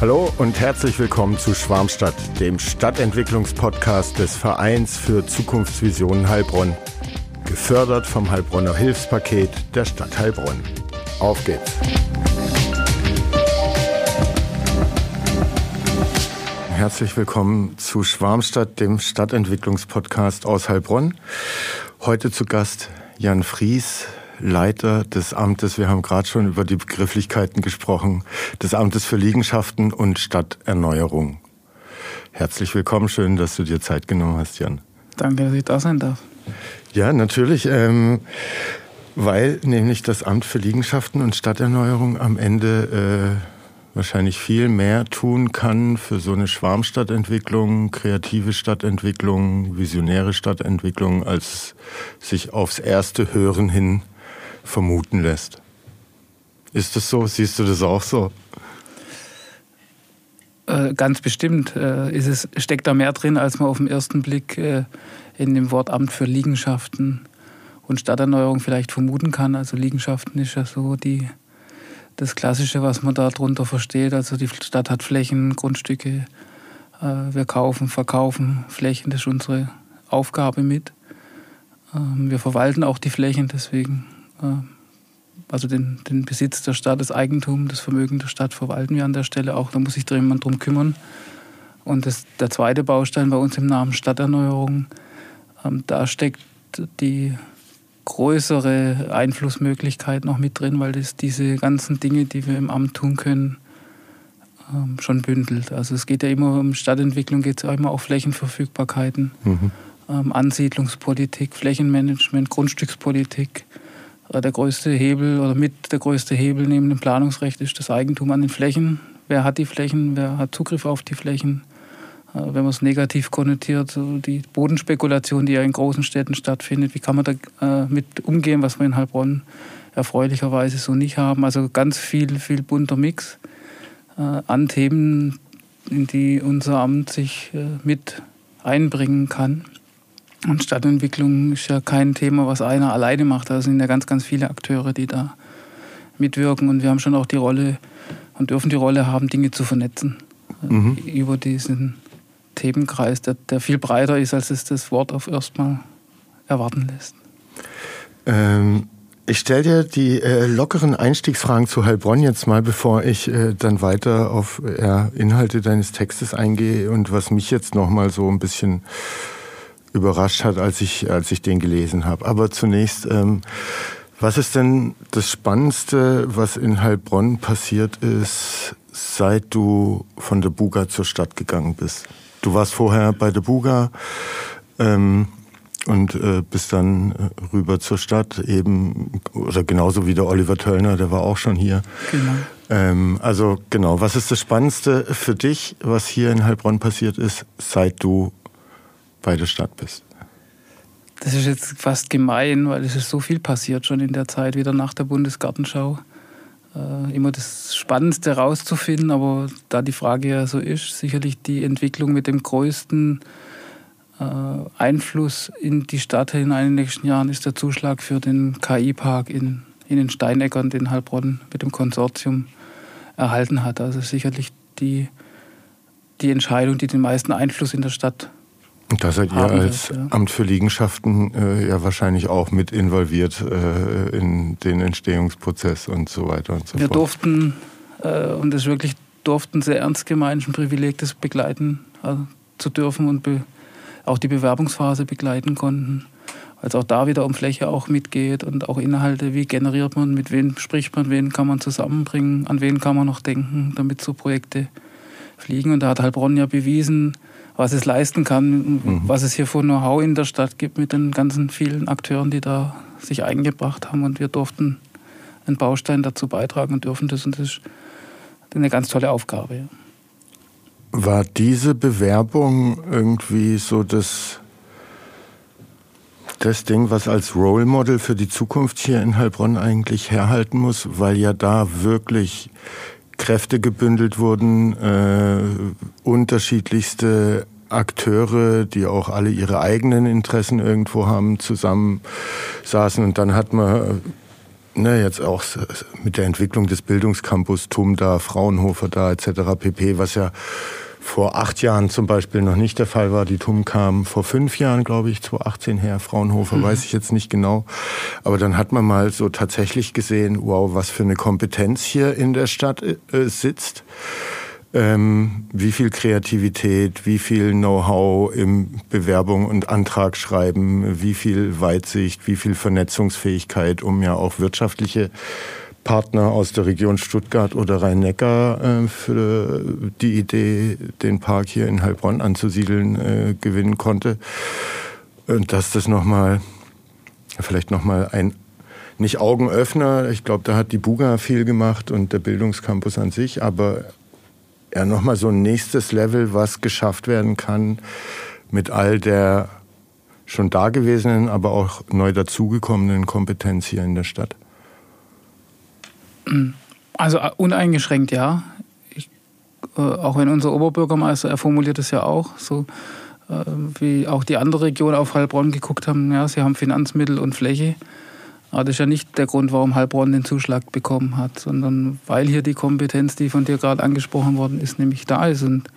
Hallo und herzlich willkommen zu Schwarmstadt, dem Stadtentwicklungspodcast des Vereins für Zukunftsvisionen Heilbronn. Gefördert vom Heilbronner Hilfspaket der Stadt Heilbronn. Auf geht's! Herzlich willkommen zu Schwarmstadt, dem Stadtentwicklungspodcast aus Heilbronn. Heute zu Gast Jan Fries, Leiter des Amtes, wir haben gerade schon über die Begrifflichkeiten gesprochen, des Amtes für Liegenschaften und Stadterneuerung. Herzlich willkommen, schön, dass du dir Zeit genommen hast, Jan. Danke, dass ich da sein darf. Ja, natürlich, ähm, weil nämlich das Amt für Liegenschaften und Stadterneuerung am Ende äh, wahrscheinlich viel mehr tun kann für so eine Schwarmstadtentwicklung, kreative Stadtentwicklung, visionäre Stadtentwicklung, als sich aufs erste Hören hin vermuten lässt. Ist das so? Siehst du das auch so? Äh, ganz bestimmt äh, ist es, steckt da mehr drin, als man auf den ersten Blick äh, in dem Wort Amt für Liegenschaften und Stadterneuerung vielleicht vermuten kann. Also Liegenschaften ist ja so die, das Klassische, was man darunter versteht. Also die Stadt hat Flächen, Grundstücke. Wir kaufen, verkaufen Flächen. Das ist unsere Aufgabe mit. Ähm, wir verwalten auch die Flächen, deswegen also den, den Besitz der Stadt, das Eigentum, das Vermögen der Stadt verwalten wir an der Stelle auch. Da muss sich jemand drum kümmern. Und das, der zweite Baustein bei uns im Namen Stadterneuerung, ähm, da steckt die größere Einflussmöglichkeit noch mit drin, weil das diese ganzen Dinge, die wir im Amt tun können, ähm, schon bündelt. Also es geht ja immer um Stadtentwicklung, geht es ja immer auch Flächenverfügbarkeiten, mhm. ähm, Ansiedlungspolitik, Flächenmanagement, Grundstückspolitik äh, der größte Hebel oder mit der größte Hebel neben dem Planungsrecht ist das Eigentum an den Flächen. Wer hat die Flächen? Wer hat Zugriff auf die Flächen? Äh, wenn man es negativ konnotiert, so die Bodenspekulation, die ja in großen Städten stattfindet, wie kann man da äh, mit umgehen, was wir in Heilbronn erfreulicherweise so nicht haben. Also ganz viel, viel bunter Mix an Themen, in die unser Amt sich mit einbringen kann. Und Stadtentwicklung ist ja kein Thema, was einer alleine macht. Da sind ja ganz, ganz viele Akteure, die da mitwirken. Und wir haben schon auch die Rolle und dürfen die Rolle haben, Dinge zu vernetzen. Mhm. Über diesen Themenkreis, der, der, viel breiter ist, als es das Wort auf erstmal erwarten lässt. Ähm, ich stelle dir die äh, lockeren Einstiegsfragen zu Heilbronn jetzt mal, bevor ich äh, dann weiter auf äh, Inhalte deines Textes eingehe und was mich jetzt noch mal so ein bisschen überrascht hat, als ich, als ich den gelesen habe. Aber zunächst, ähm, was ist denn das Spannendste, was in Heilbronn passiert ist, seit du von der Buga zur Stadt gegangen bist? Du warst vorher bei der Buga ähm, und äh, bist dann rüber zur Stadt, eben, oder genauso wie der Oliver Töllner, der war auch schon hier. Genau. Ähm, also genau, was ist das Spannendste für dich, was hier in Heilbronn passiert ist, seit du bei der Stadt bist? Das ist jetzt fast gemein, weil es ist so viel passiert schon in der Zeit, wieder nach der Bundesgartenschau. Äh, immer das Spannendste rauszufinden, aber da die Frage ja so ist, sicherlich die Entwicklung mit dem größten äh, Einfluss in die Stadt in den nächsten Jahren ist der Zuschlag für den KI-Park in, in den Steineckern, den Heilbronn mit dem Konsortium erhalten hat. Also sicherlich die, die Entscheidung, die den meisten Einfluss in der Stadt da seid ihr als das, ja. Amt für Liegenschaften äh, ja wahrscheinlich auch mit involviert äh, in den Entstehungsprozess und so weiter und so Wir fort. Wir durften, äh, und das wirklich durften sehr ernst gemeint, ein Privileg, das begleiten äh, zu dürfen und auch die Bewerbungsphase begleiten konnten. Weil es auch da wieder um Fläche auch mitgeht und auch Inhalte, wie generiert man, mit wem spricht man, wen kann man zusammenbringen, an wen kann man noch denken, damit so Projekte fliegen. Und da hat Heilbronn ja bewiesen, was es leisten kann, mhm. was es hier für Know-how in der Stadt gibt mit den ganzen vielen Akteuren, die da sich eingebracht haben. Und wir durften einen Baustein dazu beitragen und dürfen das. Und das ist eine ganz tolle Aufgabe. Ja. War diese Bewerbung irgendwie so das, das Ding, was als Role Model für die Zukunft hier in Heilbronn eigentlich herhalten muss, weil ja da wirklich Kräfte gebündelt wurden, äh, unterschiedlichste Akteure, die auch alle ihre eigenen Interessen irgendwo haben, zusammen saßen und dann hat man Ne, jetzt auch mit der Entwicklung des Bildungscampus TUM da, Fraunhofer da etc. pp, was ja vor acht Jahren zum Beispiel noch nicht der Fall war. Die TUM kam vor fünf Jahren, glaube ich, 2018 her. Fraunhofer mhm. weiß ich jetzt nicht genau. Aber dann hat man mal so tatsächlich gesehen, wow, was für eine Kompetenz hier in der Stadt äh, sitzt. Ähm, wie viel Kreativität, wie viel Know-how im Bewerbung und Antragsschreiben, wie viel Weitsicht, wie viel Vernetzungsfähigkeit, um ja auch wirtschaftliche Partner aus der Region Stuttgart oder Rhein-Neckar äh, für die Idee, den Park hier in Heilbronn anzusiedeln, äh, gewinnen konnte. Und dass das nochmal, vielleicht nochmal ein, nicht Augenöffner, ich glaube, da hat die Buga viel gemacht und der Bildungscampus an sich, aber ja nochmal so ein nächstes Level, was geschafft werden kann mit all der schon dagewesenen, aber auch neu dazugekommenen Kompetenz hier in der Stadt? Also äh, uneingeschränkt ja. Ich, äh, auch wenn unser Oberbürgermeister, er formuliert es ja auch, so äh, wie auch die andere Region auf Heilbronn geguckt haben, ja, sie haben Finanzmittel und Fläche. Aber das ist ja nicht der Grund, warum Heilbronn den Zuschlag bekommen hat, sondern weil hier die Kompetenz, die von dir gerade angesprochen worden ist, nämlich da ist. Und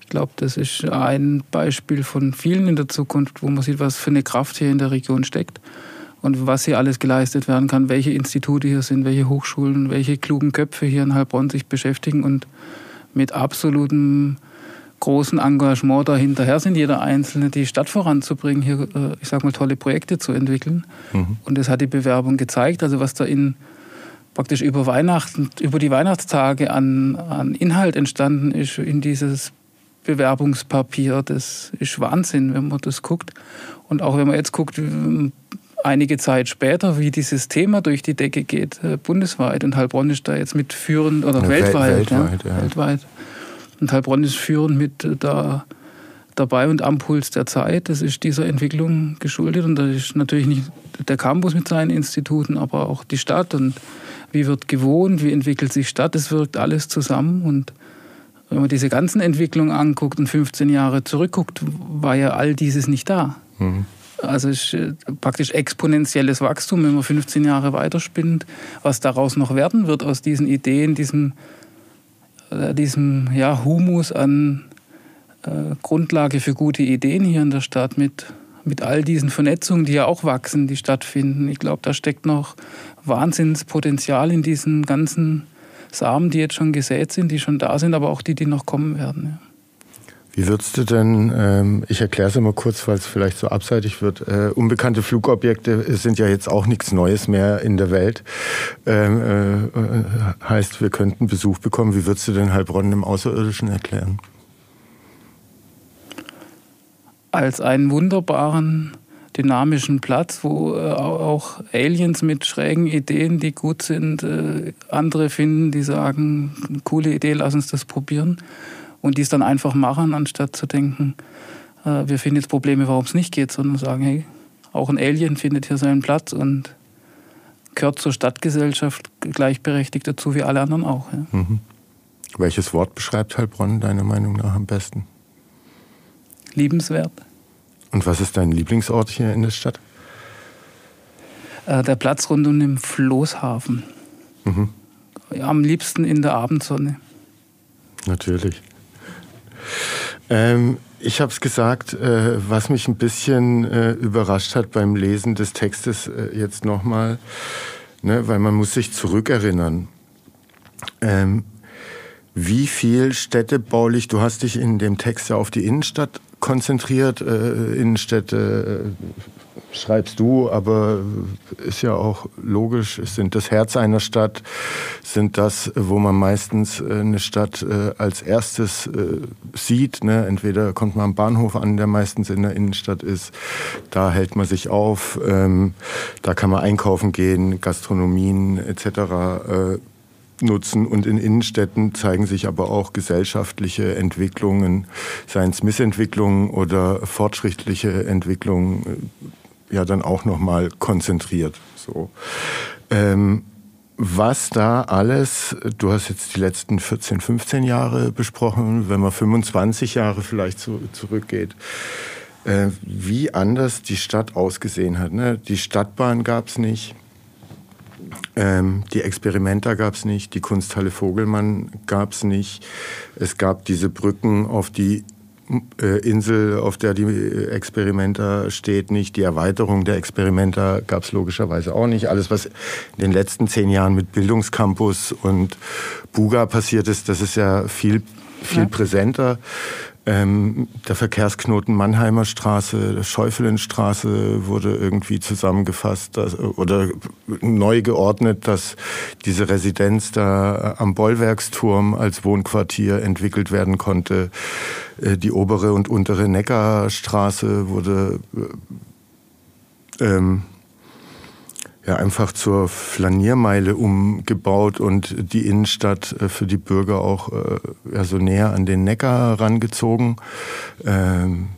ich glaube, das ist ein Beispiel von vielen in der Zukunft, wo man sieht, was für eine Kraft hier in der Region steckt und was hier alles geleistet werden kann, welche Institute hier sind, welche Hochschulen, welche klugen Köpfe hier in Heilbronn sich beschäftigen und mit absolutem großen Engagement dahinterher sind, jeder Einzelne die Stadt voranzubringen, hier, äh, ich sag mal, tolle Projekte zu entwickeln. Mhm. Und das hat die Bewerbung gezeigt. Also was da in praktisch über Weihnachten, über die Weihnachtstage an, an Inhalt entstanden ist in dieses Bewerbungspapier, das ist Wahnsinn, wenn man das guckt. Und auch wenn man jetzt guckt, einige Zeit später, wie dieses Thema durch die Decke geht, äh, bundesweit. Und Heilbronn ist da jetzt mit führend, oder ja, weltweit. Weltweit, ja, ja. weltweit. Und Heilbronn ist führend mit äh, da dabei und am Puls der Zeit. Das ist dieser Entwicklung geschuldet. Und da ist natürlich nicht der Campus mit seinen Instituten, aber auch die Stadt. Und wie wird gewohnt, wie entwickelt sich Stadt, das wirkt alles zusammen. Und wenn man diese ganzen Entwicklungen anguckt und 15 Jahre zurückguckt, war ja all dieses nicht da. Mhm. Also es ist äh, praktisch exponentielles Wachstum, wenn man 15 Jahre weiterspinnt, was daraus noch werden wird aus diesen Ideen, diesem äh, diesem ja, Humus an äh, Grundlage für gute Ideen hier in der Stadt mit, mit all diesen Vernetzungen, die ja auch wachsen, die stattfinden. Ich glaube, da steckt noch Wahnsinnspotenzial in diesen ganzen Samen, die jetzt schon gesät sind, die schon da sind, aber auch die, die noch kommen werden. Ja. Wie würdest du denn, ähm, ich erkläre es immer kurz, weil es vielleicht so abseitig wird, äh, unbekannte Flugobjekte sind ja jetzt auch nichts Neues mehr in der Welt. Ähm, äh, heißt, wir könnten Besuch bekommen. Wie würdest du denn Heilbronn im Außerirdischen erklären? Als einen wunderbaren, dynamischen Platz, wo äh, auch Aliens mit schrägen Ideen, die gut sind, äh, andere finden, die sagen, coole Idee, lass uns das probieren und dies dann einfach machen, anstatt zu denken, äh, wir finden jetzt Probleme, warum es nicht geht, sondern sagen, hey, auch ein Alien findet hier seinen Platz und gehört zur Stadtgesellschaft gleichberechtigt dazu wie alle anderen auch. Ja. Mhm. Welches Wort beschreibt Heilbronn deiner Meinung nach am besten? Liebenswert. Und was ist dein Lieblingsort hier in der Stadt? Äh, der Platz rund um den Floßhafen. Mhm. Am liebsten in der Abendsonne. Natürlich. Ähm, ich habe es gesagt, äh, was mich ein bisschen äh, überrascht hat beim Lesen des Textes äh, jetzt nochmal, ne, weil man muss sich zurückerinnern. Ähm, wie viel städtebaulich, du hast dich in dem Text ja auf die Innenstadt konzentriert, äh, Innenstädte, schreibst du, aber ist ja auch logisch, es sind das Herz einer Stadt, sind das, wo man meistens äh, eine Stadt äh, als erstes äh, sieht. Ne? Entweder kommt man am Bahnhof an, der meistens in der Innenstadt ist, da hält man sich auf, ähm, da kann man einkaufen gehen, Gastronomien etc nutzen. Und in Innenstädten zeigen sich aber auch gesellschaftliche Entwicklungen, seien es Missentwicklungen oder fortschrittliche Entwicklungen, ja dann auch nochmal konzentriert. So. Ähm, was da alles, du hast jetzt die letzten 14, 15 Jahre besprochen, wenn man 25 Jahre vielleicht zu, zurückgeht, äh, wie anders die Stadt ausgesehen hat. Ne? Die Stadtbahn gab es nicht. Ähm, die Experimenta gab es nicht, die Kunsthalle Vogelmann gab es nicht. Es gab diese Brücken auf die Insel, auf der die Experimenta steht, nicht. Die Erweiterung der Experimenta gab es logischerweise auch nicht. Alles, was in den letzten zehn Jahren mit Bildungscampus und Buga passiert ist, das ist ja viel, viel ja. präsenter. Ähm, der Verkehrsknoten Mannheimer Straße, Schäufelenstraße wurde irgendwie zusammengefasst dass, oder neu geordnet, dass diese Residenz da am Bollwerksturm als Wohnquartier entwickelt werden konnte. Äh, die obere und untere Neckarstraße wurde äh, ähm, einfach zur Flaniermeile umgebaut und die Innenstadt äh, für die Bürger auch äh, so näher an den Neckar rangezogen. Ähm,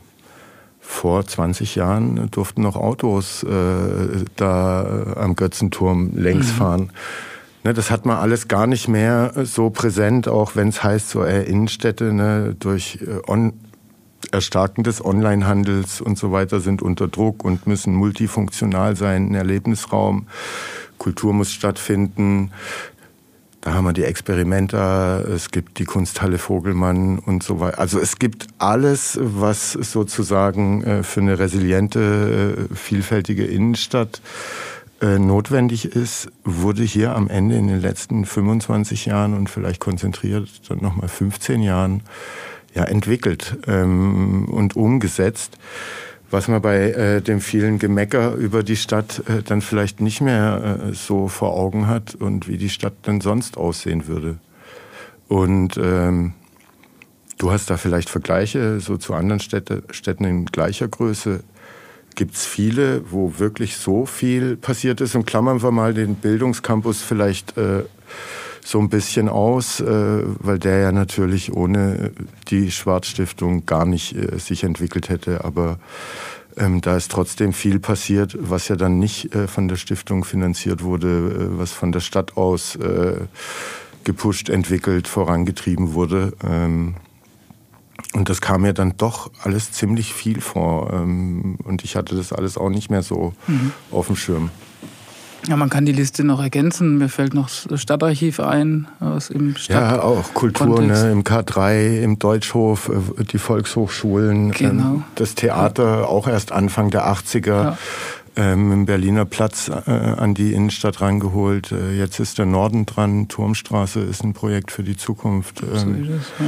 vor 20 Jahren durften noch Autos äh, da am Götzenturm längs mhm. fahren. Ne, das hat man alles gar nicht mehr so präsent, auch wenn es heißt, so Innenstädte ne, durch on Erstarken des Onlinehandels und so weiter sind unter Druck und müssen multifunktional sein, ein Erlebnisraum. Kultur muss stattfinden. Da haben wir die Experimenta, es gibt die Kunsthalle Vogelmann und so weiter. Also es gibt alles, was sozusagen äh, für eine resiliente, äh, vielfältige Innenstadt äh, notwendig ist, wurde hier am Ende in den letzten 25 Jahren und vielleicht konzentriert dann nochmal 15 Jahren ja, entwickelt ähm, und umgesetzt, was man bei äh, dem vielen Gemecker über die Stadt äh, dann vielleicht nicht mehr äh, so vor Augen hat und wie die Stadt dann sonst aussehen würde. Und ähm, du hast da vielleicht Vergleiche so zu anderen Städte, Städten in gleicher Größe. Gibt es viele, wo wirklich so viel passiert ist? Und klammern wir mal den Bildungscampus vielleicht äh, so ein bisschen aus, äh, weil der ja natürlich ohne die Schwarzstiftung gar nicht äh, sich entwickelt hätte. Aber ähm, da ist trotzdem viel passiert, was ja dann nicht äh, von der Stiftung finanziert wurde, äh, was von der Stadt aus äh, gepusht, entwickelt, vorangetrieben wurde. Ähm, und das kam mir dann doch alles ziemlich viel vor. Ähm, und ich hatte das alles auch nicht mehr so mhm. auf dem Schirm. Ja, man kann die Liste noch ergänzen. Mir fällt noch das Stadtarchiv ein, was im Stadt Ja, auch Kultur, ne, im K3, im Deutschhof, äh, die Volkshochschulen, ähm, genau. das Theater auch erst Anfang der 80er. Ja. Ähm, im Berliner Platz äh, an die Innenstadt rangeholt. Äh, jetzt ist der Norden dran. Turmstraße ist ein Projekt für die Zukunft. Ähm, es,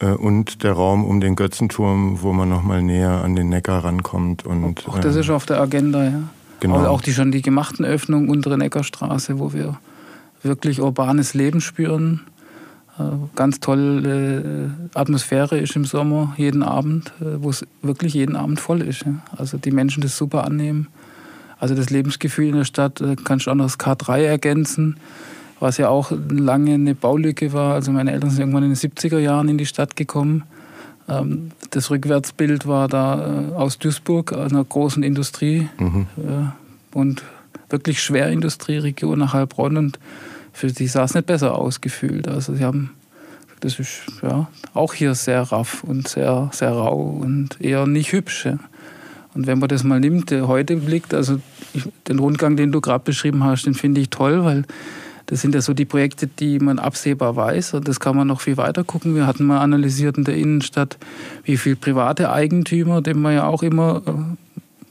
ja. äh, und der Raum um den Götzenturm, wo man nochmal näher an den Neckar rankommt. Und, auch das ähm, ist auf der Agenda, ja. Genau. Auch die schon die gemachten Öffnungen untere Neckarstraße, wo wir wirklich urbanes Leben spüren. Äh, ganz tolle äh, Atmosphäre ist im Sommer, jeden Abend, äh, wo es wirklich jeden Abend voll ist. Also die Menschen das super annehmen. Also das Lebensgefühl in der Stadt kannst du auch noch das K3 ergänzen, was ja auch lange eine Baulücke war. Also meine Eltern sind irgendwann in den 70er Jahren in die Stadt gekommen. Ähm, das Rückwärtsbild war da äh, aus Duisburg, einer großen Industrie mhm. Äh, und wirklich Schwerindustrieregion nach Heilbronn und für sie sah es nicht besser ausgefühlt. Also sie haben, das ist ja auch hier sehr raff und sehr, sehr rau und eher nicht hübsch. Ja. Und wenn man das mal nimmt, heute blickt, also den Rundgang, den du gerade beschrieben hast, den finde ich toll, weil das sind ja so die Projekte, die man absehbar weiß. Und das kann man noch viel weiter gucken. Wir hatten mal analysiert in der Innenstadt, wie viele private Eigentümer, dem man ja auch immer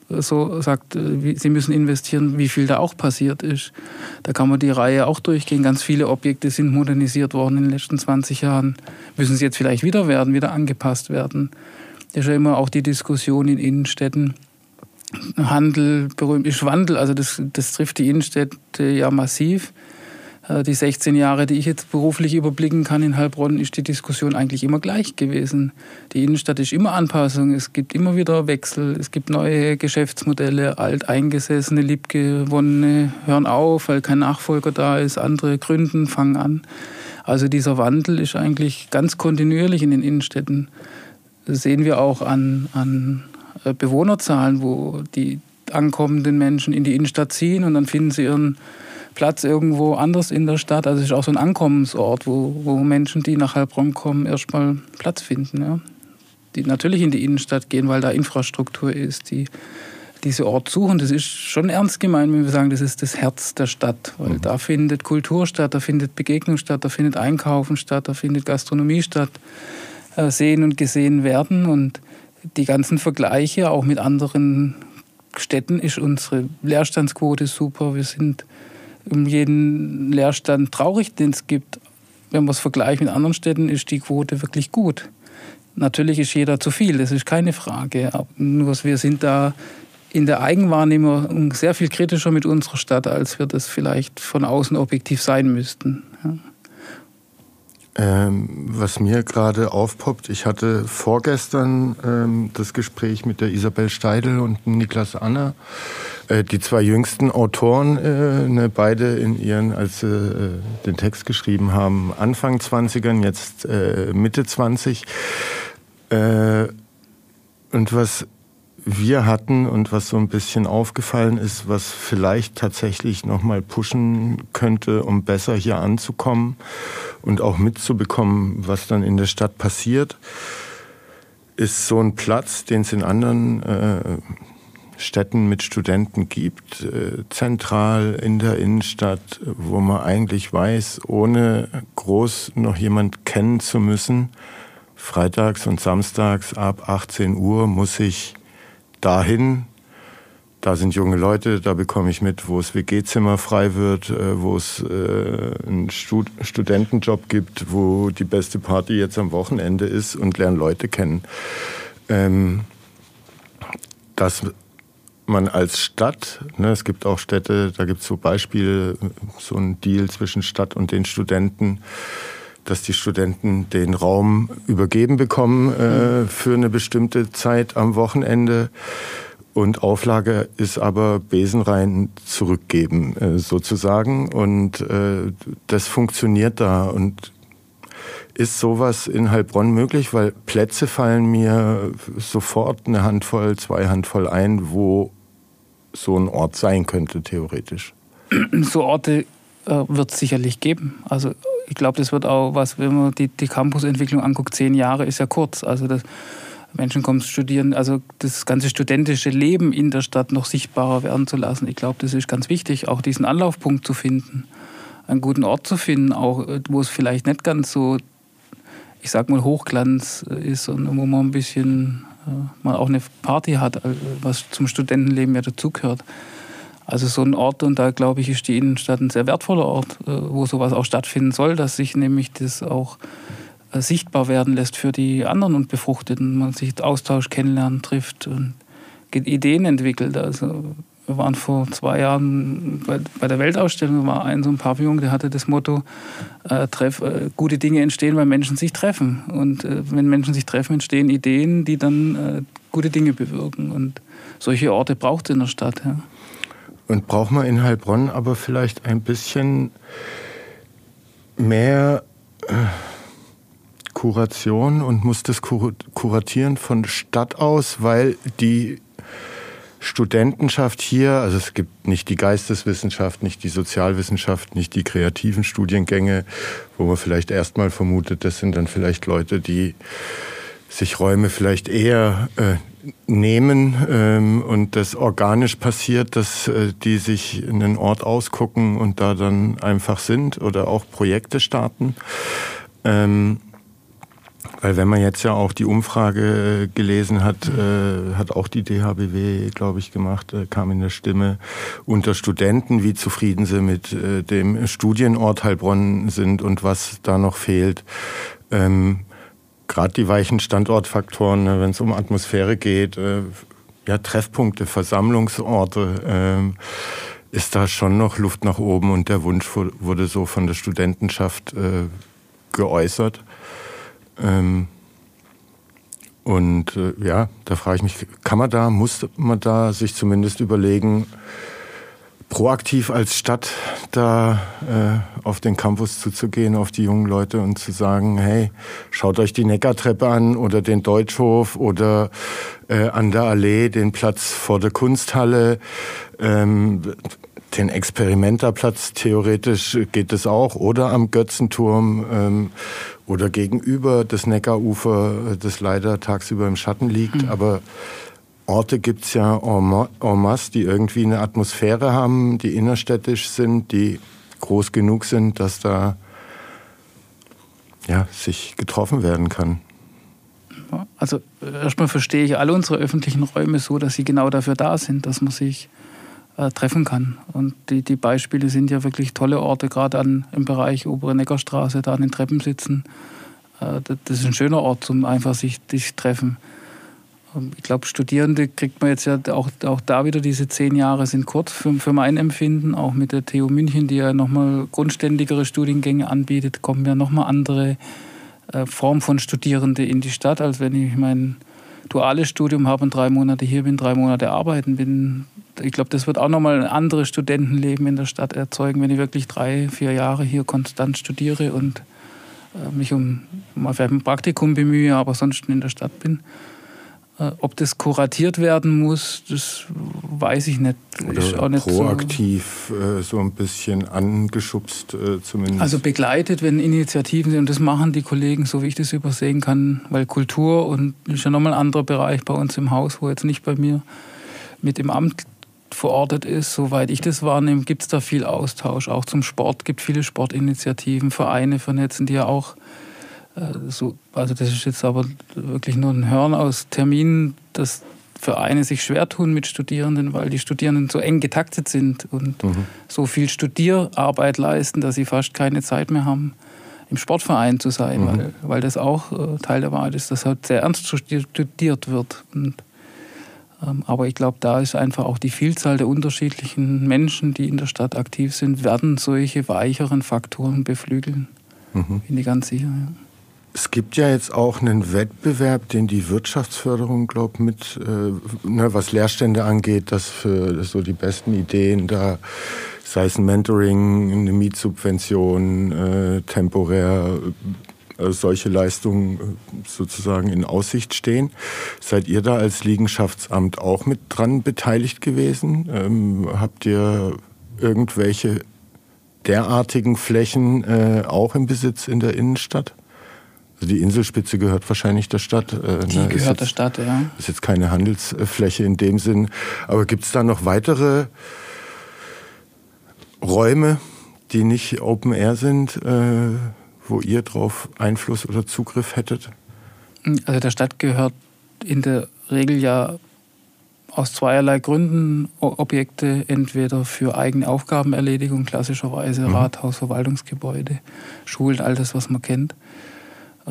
äh, so sagt, äh, sie müssen investieren, wie viel da auch passiert ist. Da kann man die Reihe auch durchgehen. Ganz viele Objekte sind modernisiert worden in den letzten 20 Jahren. Müssen sie jetzt vielleicht wieder werden, wieder angepasst werden. Das ist ja immer auch die Diskussion in Innenstädten. Handel, berühmt ist Wandel, also das, das trifft die Innenstädte ja massiv. Äh, die 16 Jahre, die ich jetzt beruflich überblicken kann in Heilbronn, ist die Diskussion eigentlich immer gleich gewesen. Die Innenstadt ist immer Anpassung, es gibt immer wieder Wechsel, es gibt neue Geschäftsmodelle, alteingesessene, liebgewonnene hören auf, weil kein Nachfolger da ist, andere gründen, fangen an. Also dieser Wandel ist eigentlich ganz kontinuierlich in den Innenstädten. Das sehen wir auch an, an äh, Bewohnerzahlen, wo die ankommenden Menschen in die Innenstadt ziehen und dann finden sie ihren Platz irgendwo anders in der Stadt. Also es ist auch so ein Ankommensort, wo, wo Menschen, die nach Heilbronn kommen, erstmal Platz finden. Ja. Die natürlich in die Innenstadt gehen, weil da Infrastruktur ist, die diese Ort suchen, das ist schon ernst gemeint, wenn wir sagen, das ist das Herz der Stadt. Weil mhm. da findet Kultur statt, da findet Begegnung statt, da findet Einkaufen statt, da findet Gastronomie statt, äh, sehen und gesehen werden. Und die ganzen Vergleiche auch mit anderen Städten ist unsere Leerstandsquote super. Wir sind um jeden Leerstand traurig, den es gibt. Wenn man es vergleicht mit anderen Städten, ist die Quote wirklich gut. Natürlich ist jeder zu viel, das ist keine Frage. Nur wir sind da in der Eigenwahrnehmung sehr viel kritischer mit unserer Stadt, als wir das vielleicht von außen objektiv sein müssten. Ähm, was mir gerade aufpoppt, ich hatte vorgestern ähm, das Gespräch mit der Isabel Steidel und Niklas Anna, äh, die zwei jüngsten Autoren, äh, ne, beide in ihren, als sie äh, den Text geschrieben haben, Anfang 20ern, jetzt äh, Mitte 20. Äh, und was wir hatten und was so ein bisschen aufgefallen ist, was vielleicht tatsächlich nochmal pushen könnte, um besser hier anzukommen und auch mitzubekommen, was dann in der Stadt passiert, ist so ein Platz, den es in anderen äh, Städten mit Studenten gibt, äh, zentral in der Innenstadt, wo man eigentlich weiß, ohne groß noch jemand kennen zu müssen, freitags und samstags ab 18 Uhr muss ich dahin. Da sind junge Leute, da bekomme ich mit, wo es WG-Zimmer frei wird, äh, wo es äh, einen Stud Studentenjob gibt, wo die beste Party jetzt am Wochenende ist und lernen Leute kennen. Ähm, dass man als Stadt, ne, es gibt auch Städte, da gibt es so Beispiele, so ein Deal zwischen Stadt und den Studenten, dass die Studenten den Raum übergeben bekommen äh, für eine bestimmte Zeit am Wochenende. Und Auflage ist aber Besenrein zurückgeben, äh, sozusagen. Und äh, das funktioniert da. Und ist sowas in Heilbronn möglich? Weil Plätze fallen mir sofort eine Handvoll, zwei Handvoll ein, wo so ein Ort sein könnte, theoretisch. So Orte äh, wird es sicherlich geben. Also ich glaube, das wird auch was, wenn man die, die Campusentwicklung anguckt, zehn Jahre ist ja kurz. Also das, Menschen kommen studieren, also das ganze studentische Leben in der Stadt noch sichtbarer werden zu lassen. Ich glaube, das ist ganz wichtig, auch diesen Anlaufpunkt zu finden, einen guten Ort zu finden, auch wo es vielleicht nicht ganz so, ich sag mal, Hochglanz ist und wo man ein bisschen äh, mal auch eine Party hat, äh, was zum Studentenleben ja dazugehört. Also so ein Ort, und da glaube ich, ist die Innenstadt ein sehr wertvoller Ort, äh, wo sowas auch stattfinden soll, dass sich nämlich das auch äh, sichtbar werden lässt für die anderen und Befruchteten. Man sich Austausch kennenlernt, trifft und Ideen entwickelt. Also wir waren vor zwei Jahren bei, bei der Weltausstellung, war ein so ein Pavillon, der hatte das Motto, äh, treff, äh, gute Dinge entstehen, weil Menschen sich treffen. Und äh, wenn Menschen sich treffen, entstehen Ideen, die dann äh, gute Dinge bewirken. Und solche Orte braucht es in der Stadt. Ja. Und braucht man in Heilbronn aber vielleicht ein bisschen mehr äh, Kuration und muss das kur kuratieren von Stadt aus, weil die Studentenschaft hier, also es gibt nicht die Geisteswissenschaft, nicht die Sozialwissenschaft, nicht die kreativen Studiengänge, wo man vielleicht erstmal vermutet, das sind dann vielleicht Leute, die sich Räume vielleicht eher äh, nehmen ähm, und das organisch passiert, dass äh, die sich einen Ort ausgucken und da dann einfach sind oder auch Projekte starten. Ähm, weil wenn man jetzt ja auch die Umfrage äh, gelesen hat, äh, hat auch die DHBW, glaube ich, gemacht, äh, kam in der Stimme unter Studenten, wie zufrieden sie mit äh, dem Studienort Heilbronn sind und was da noch fehlt. Ähm, gerade die weichen Standortfaktoren, ne, wenn es um Atmosphäre geht, äh, ja, Treffpunkte, Versammlungsorte, äh, ist da schon noch Luft nach oben und der Wunsch wurde so von der Studentenschaft äh, geäußert. Ähm, und äh, ja, da frage ich mich, kann man da, muss man da sich zumindest überlegen, proaktiv als Stadt da äh, auf den Campus zuzugehen, auf die jungen Leute und zu sagen, hey, schaut euch die Neckartreppe an oder den Deutschhof oder äh, an der Allee den Platz vor der Kunsthalle, ähm, den Experimenterplatz theoretisch geht es auch oder am Götzenturm ähm, oder gegenüber das Neckarufer, das leider tagsüber im Schatten liegt, mhm. aber Orte gibt es ja en masse, die irgendwie eine Atmosphäre haben, die innerstädtisch sind, die groß genug sind, dass da ja, sich getroffen werden kann. Also erstmal verstehe ich alle unsere öffentlichen Räume so, dass sie genau dafür da sind, dass man sich äh, treffen kann. Und die, die Beispiele sind ja wirklich tolle Orte, gerade an, im Bereich Obere Neckarstraße, da an den Treppen sitzen. Äh, das ist ein schöner Ort, zum einfach sich, sich treffen. Ähm, ich glaube, Studierende kriegt man jetzt ja auch, auch da wieder, diese zehn Jahre sind kurz für, für mein Empfinden. Auch mit der TU München, die ja nochmal grundständigere Studiengänge anbietet, kommen ja nochmal andere äh, Formen von Studierende in die Stadt, als wenn ich mein duales Studium habe und drei Monate hier bin, drei Monate arbeiten bin. Ich glaube, das wird auch nochmal ein anderes Studentenleben in der Stadt erzeugen, wenn ich wirklich drei, vier Jahre hier konstant studiere und äh, mich um mal vielleicht ein Praktikum bemühe, aber sonst in der Stadt bin. Äh, ob das kuratiert werden muss, das weiß ich nicht. Oder nicht proaktiv so, äh, so, ein bisschen angeschubst äh, zumindest. Also begleitet, wenn Initiativen sind, und das machen die Kollegen, so wie ich das übersehen kann, weil Kultur und ist ja nochmal ein anderer Bereich bei uns im Haus, wo jetzt nicht bei mir mit im Amt verortet ist. Soweit ich das wahrnehme, gibt es da viel Austausch. Auch zum Sport gibt viele Sportinitiativen, Vereine vernetzen, die ja auch so, also das ist jetzt aber wirklich nur ein Hören aus Terminen, dass Vereine sich schwer tun mit Studierenden, weil die Studierenden so eng getaktet sind und mhm. so viel Studierarbeit leisten, dass sie fast keine Zeit mehr haben, im Sportverein zu sein, mhm. weil, weil das auch äh, Teil der Wahrheit ist, dass halt sehr ernst studiert wird. Und, ähm, aber ich glaube, da ist einfach auch die Vielzahl der unterschiedlichen Menschen, die in der Stadt aktiv sind, werden solche weicheren Faktoren beflügeln. Mhm. Bin ich ganz sicher. Ja. Es gibt ja jetzt auch einen Wettbewerb, den die Wirtschaftsförderung, glaube ich, mit, äh, ne, was Lehrstände angeht, dass für so die besten Ideen da, sei es ein Mentoring, eine Mietsubvention, äh, temporär äh, solche Leistungen äh, sozusagen in Aussicht stehen. Seid ihr da als Liegenschaftsamt auch mit dran beteiligt gewesen? Ähm, habt ihr irgendwelche derartigen Flächen äh, auch im Besitz in der Innenstadt? Also die Inselspitze gehört wahrscheinlich der Stadt. Äh, die ne? gehört jetzt, der Stadt, ja. Ist jetzt keine Handelsfläche in dem Sinn. Aber gibt es da noch weitere Räume, die nicht Open Air sind, äh, wo ihr drauf Einfluss oder Zugriff hättet? Also der Stadt gehört in der Regel ja aus zweierlei Gründen Objekte, entweder für eigene Aufgabenerledigung, klassischerweise mhm. Rathaus, Verwaltungsgebäude, Schulen, all das, was man kennt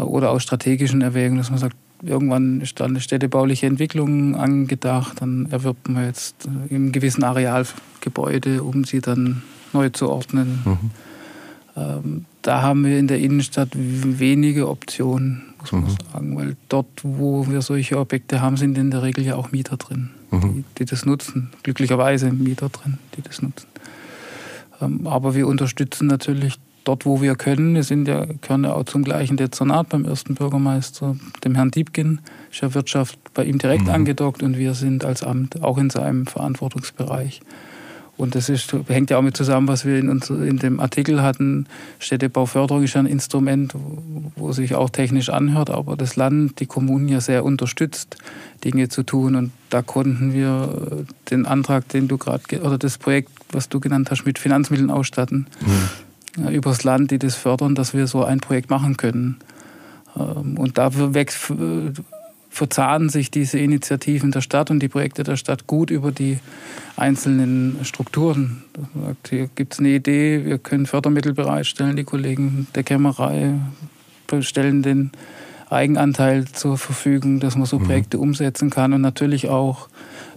oder aus strategischen Erwägungen, dass man sagt, irgendwann ist da eine städtebauliche Entwicklung angedacht, dann erwirbt man jetzt äh, im gewissen Areal Gebäude, um sie dann neu zu ordnen. Mhm. Ähm, da haben wir in der Innenstadt wenige Optionen, muss man mhm. sagen, weil dort, wo wir solche Objekte haben, sind in der Regel ja auch Mieter drin, mhm. die, die, das nutzen. Glücklicherweise Mieter drin, die das nutzen. Ähm, aber wir unterstützen natürlich dort, wo wir können. Wir sind ja, gehören ja auch zum gleichen Dezernat beim ersten Bürgermeister, dem Herrn Diebkin, ist ja Wirtschaft bei ihm direkt mhm. angedockt und wir sind als Amt auch in seinem Verantwortungsbereich. Und das ist, hängt ja auch mit zusammen, was wir in, uns, in dem Artikel hatten. Städtebauförderung ist ja ein Instrument, wo sich auch technisch anhört, aber das Land, die Kommunen ja sehr unterstützt, Dinge zu tun. Und da konnten wir den Antrag, den du gerade, oder das Projekt, was du genannt hast, mit Finanzmitteln ausstatten. Mhm übers Land, die das fördern, dass wir so ein Projekt machen können. Ähm, und dafür wächst, verzahnen sich diese Initiativen der Stadt und die Projekte der Stadt gut über die einzelnen Strukturen. Hier gibt es eine Idee, wir können Fördermittel bereitstellen, die Kollegen der Kämmerei stellen den Eigenanteil zur Verfügung, dass man so mhm. Projekte umsetzen kann und natürlich auch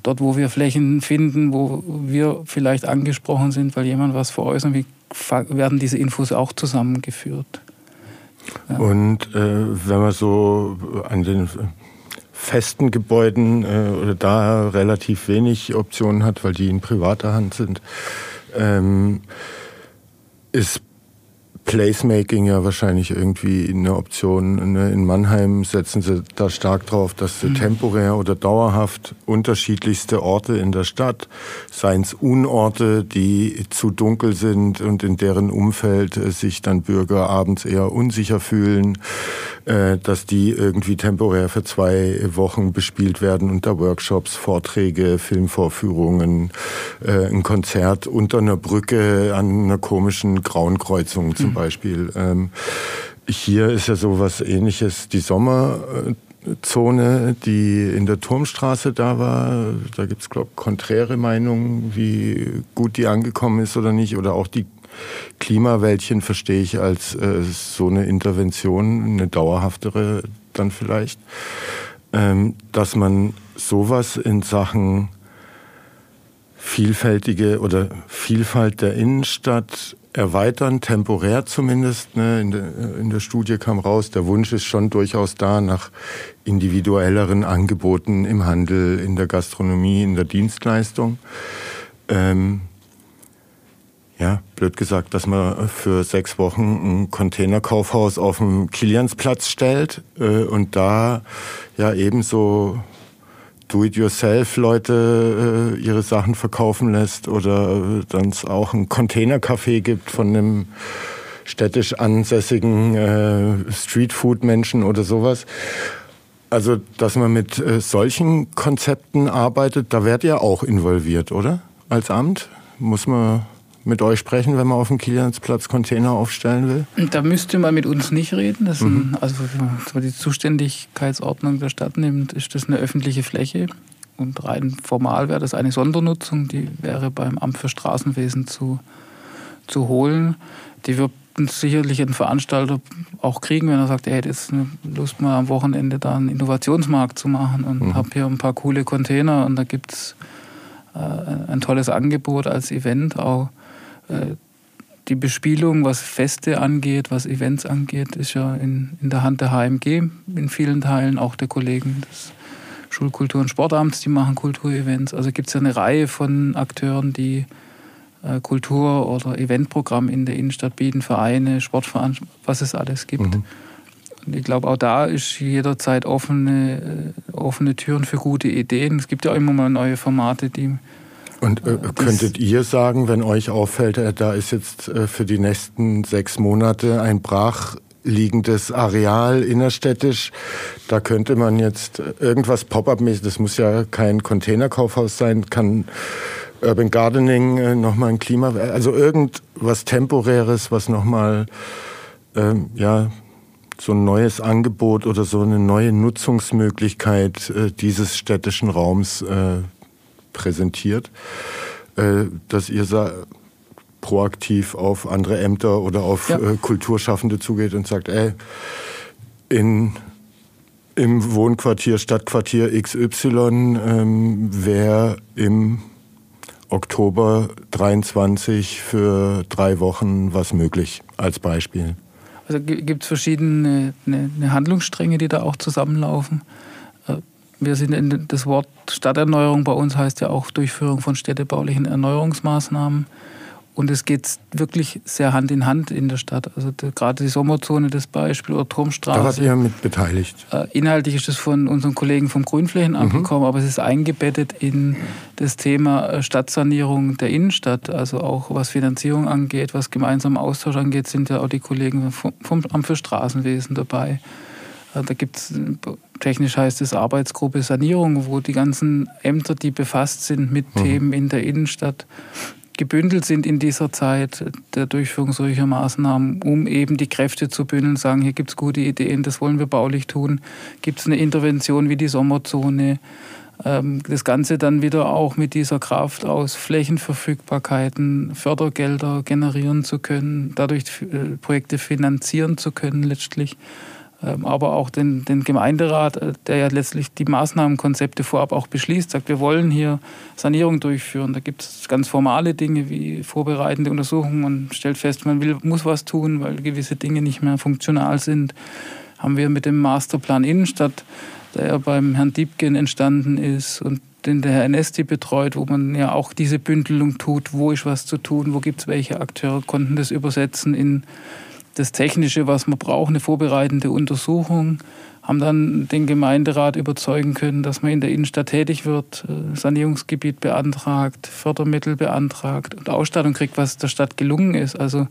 dort, wo wir Flächen finden, wo wir vielleicht angesprochen sind, weil jemand was veräußern will, werden diese Infos auch zusammengeführt. Ja. Und äh, wenn man so an den festen Gebäuden äh, oder da relativ wenig Optionen hat, weil die in privater Hand sind, ähm, ist Placemaking ja wahrscheinlich irgendwie eine Option. Ne? In Mannheim setzen sie da stark drauf, dass sie mhm. temporär oder dauerhaft unterschiedlichste Orte in der Stadt, seien es Unorte, die zu dunkel sind und in deren Umfeld sich dann Bürger abends eher unsicher fühlen, äh, dass die irgendwie temporär für zwei Wochen bespielt werden unter Workshops, Vorträge, Filmvorführungen, äh, ein Konzert unter einer Brücke an einer komischen grauen Kreuzung zum mhm. Beispiel. Ähm, hier ist ja so was ähnliches, die Sommerzone, die in der Turmstraße da war. Da gibt es, glaube ich, konträre Meinungen, wie gut die angekommen ist oder nicht. Oder auch die Klimawäldchen verstehe ich als äh, so eine Intervention, eine dauerhaftere dann vielleicht. Ähm, dass man sowas in Sachen vielfältige oder Vielfalt der Innenstadt erweitern, temporär zumindest. Ne? In, der, in der Studie kam raus, der Wunsch ist schon durchaus da nach individuelleren Angeboten im Handel, in der Gastronomie, in der Dienstleistung. Ähm, ja, blöd gesagt, dass man für sechs Wochen ein Containerkaufhaus auf dem Kiliansplatz stellt äh, und da ja ebenso Do-it-yourself-Leute äh, ihre Sachen verkaufen lässt oder äh, dann es auch ein Containercafé gibt von einem städtisch ansässigen äh, Streetfood-Menschen oder sowas. Also, dass man mit äh, solchen Konzepten arbeitet, da werdet ihr auch involviert, oder? Als Amt? Muss man mit euch sprechen, wenn man auf dem Kiliansplatz Container aufstellen will? Da müsste man mit uns nicht reden. Das mhm. ein, also wenn man die Zuständigkeitsordnung der Stadt nimmt, ist das eine öffentliche Fläche. Und rein formal wäre das eine Sondernutzung, die wäre beim Amt für Straßenwesen zu, zu holen. Die wird sicherlich ein Veranstalter auch kriegen, wenn er sagt, er hätte jetzt Lust mal am Wochenende da einen Innovationsmarkt zu machen und mhm. habe hier ein paar coole Container und da gibt es äh, ein tolles Angebot als Event auch äh, die Bespielung, was Feste angeht, was Events angeht, ist ja in, in der Hand der HMG in vielen Teilen, auch der Kollegen des Schulkultur- und Sportamts, die machen Kulturevents. Also gibt es ja eine Reihe von Akteuren, die äh, Kultur- oder Eventprogramm in der Innenstadt bieten, Vereine, Sportveranstaltungen, was es alles gibt. Mhm. Und ich glaube, auch da ist jederzeit offene, äh, offene Türen für gute Ideen. Es gibt ja auch immer mal neue Formate, die und äh, könntet ihr sagen, wenn euch auffällt, äh, da ist jetzt äh, für die nächsten sechs Monate ein brachliegendes Areal innerstädtisch, da könnte man jetzt äh, irgendwas Pop-up-mäßig, das muss ja kein Containerkaufhaus sein, kann Urban Gardening äh, nochmal ein Klima, also irgendwas Temporäres, was nochmal, ähm, ja, so ein neues Angebot oder so eine neue Nutzungsmöglichkeit äh, dieses städtischen Raums äh, präsentiert, äh, dass ihr proaktiv auf andere Ämter oder auf ja. Äh, Kulturschaffende zugeht und sagt, ey, in, im Wohnquartier, Stadtquartier XY ähm, wäre im Oktober 23 für drei Wochen was möglich, als Beispiel. Also gibt es verschiedene eine, eine Handlungsstränge, die da auch zusammenlaufen wir sind in das Wort Stadterneuerung bei uns heißt ja auch Durchführung von städtebaulichen Erneuerungsmaßnahmen. Und es geht wirklich sehr Hand in Hand in der Stadt. Also die, gerade die Sommerzone, das Beispiel, oder Turmstraße. Da wart ihr mit beteiligt. Äh, inhaltlich ist das von unseren Kollegen vom Grünflächenamt mhm. gekommen, aber es ist eingebettet in das Thema äh, Stadtsanierung der Innenstadt. Also auch was Finanzierung angeht, was gemeinsamen Austausch angeht, sind ja auch die Kollegen vom, vom Amt für Straßenwesen dabei. Äh, da gibt es, technisch heißt es Arbeitsgruppe Sanierung, wo die ganzen Ämter, die befasst sind mit mhm. Themen in der Innenstadt, gebündelt sind in dieser Zeit der Durchführung solcher Maßnahmen, um eben die Kräfte zu bündeln, sagen, hier gibt es gute Ideen, das wollen wir baulich tun. Gibt es eine Intervention wie die Sommerzone? Ähm, das Ganze dann wieder auch mit dieser Kraft aus Flächenverfügbarkeiten, Fördergelder generieren zu können, dadurch äh, Projekte finanzieren zu können letztlich. Ähm, aber auch den, den Gemeinderat, äh, der ja letztlich die Maßnahmenkonzepte vorab auch beschließt, sagt, wir wollen hier Sanierung durchführen. Da gibt es ganz formale Dinge wie vorbereitende Untersuchungen und stellt fest, man will, muss was tun, weil gewisse Dinge nicht mehr funktional sind. Haben wir mit dem Masterplan Innenstadt, der ja beim Herrn Diebgen entstanden ist und den der Herr Nesti betreut, wo man ja auch diese Bündelung tut, wo ist was zu tun, wo gibt es welche Akteure, konnten das übersetzen in das Technische, was man braucht, eine vorbereitende Untersuchung, haben dann den Gemeinderat überzeugen können, dass man in der Innenstadt tätig wird, äh, Sanierungsgebiet beantragt, Fördermittel beantragt und Ausstattung kriegt, was der Stadt gelungen ist. Also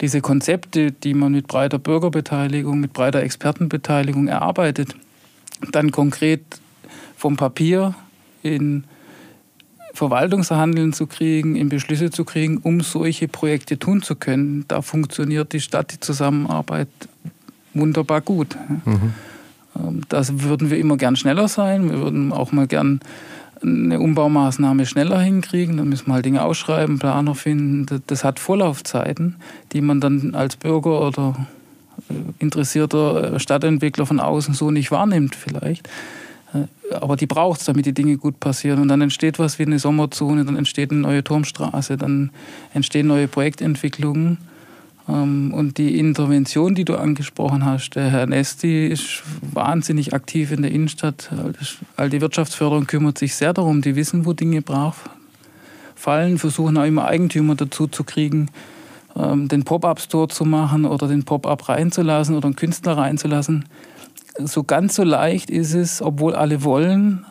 diese Konzepte, die man mit breiter Bürgerbeteiligung, mit breiter Expertenbeteiligung erarbeitet, dann konkret vom Papier in Verwaltungshandeln zu kriegen, in Beschlüsse zu kriegen, um solche Projekte tun zu können. Da funktioniert die Stadt, die Zusammenarbeit wunderbar gut. Mhm. Ähm, das würden wir immer gern schneller sein. Wir würden auch mal gern eine Umbaumaßnahme schneller hinkriegen. Dann müssen wir halt Dinge ausschreiben, Planer finden. Das hat Vorlaufzeiten, die man dann als Bürger oder äh, interessierter Stadtentwickler von außen so nicht wahrnimmt vielleicht. Aber die braucht es, damit die Dinge gut passieren. Und dann entsteht was wie eine Sommerzone, dann entsteht eine neue Turmstraße, dann entstehen neue Projektentwicklungen. Ähm, und die Intervention, die du angesprochen hast, der Herr Nesti ist wahnsinnig aktiv in der Innenstadt. All die Wirtschaftsförderung kümmert sich sehr darum. Die wissen, wo Dinge brach fallen, versuchen auch immer Eigentümer dazu zu kriegen, ähm, den Pop-up-Store zu machen oder den Pop-up reinzulassen oder einen Künstler reinzulassen. So ganz so leicht ist es, obwohl alle wollen,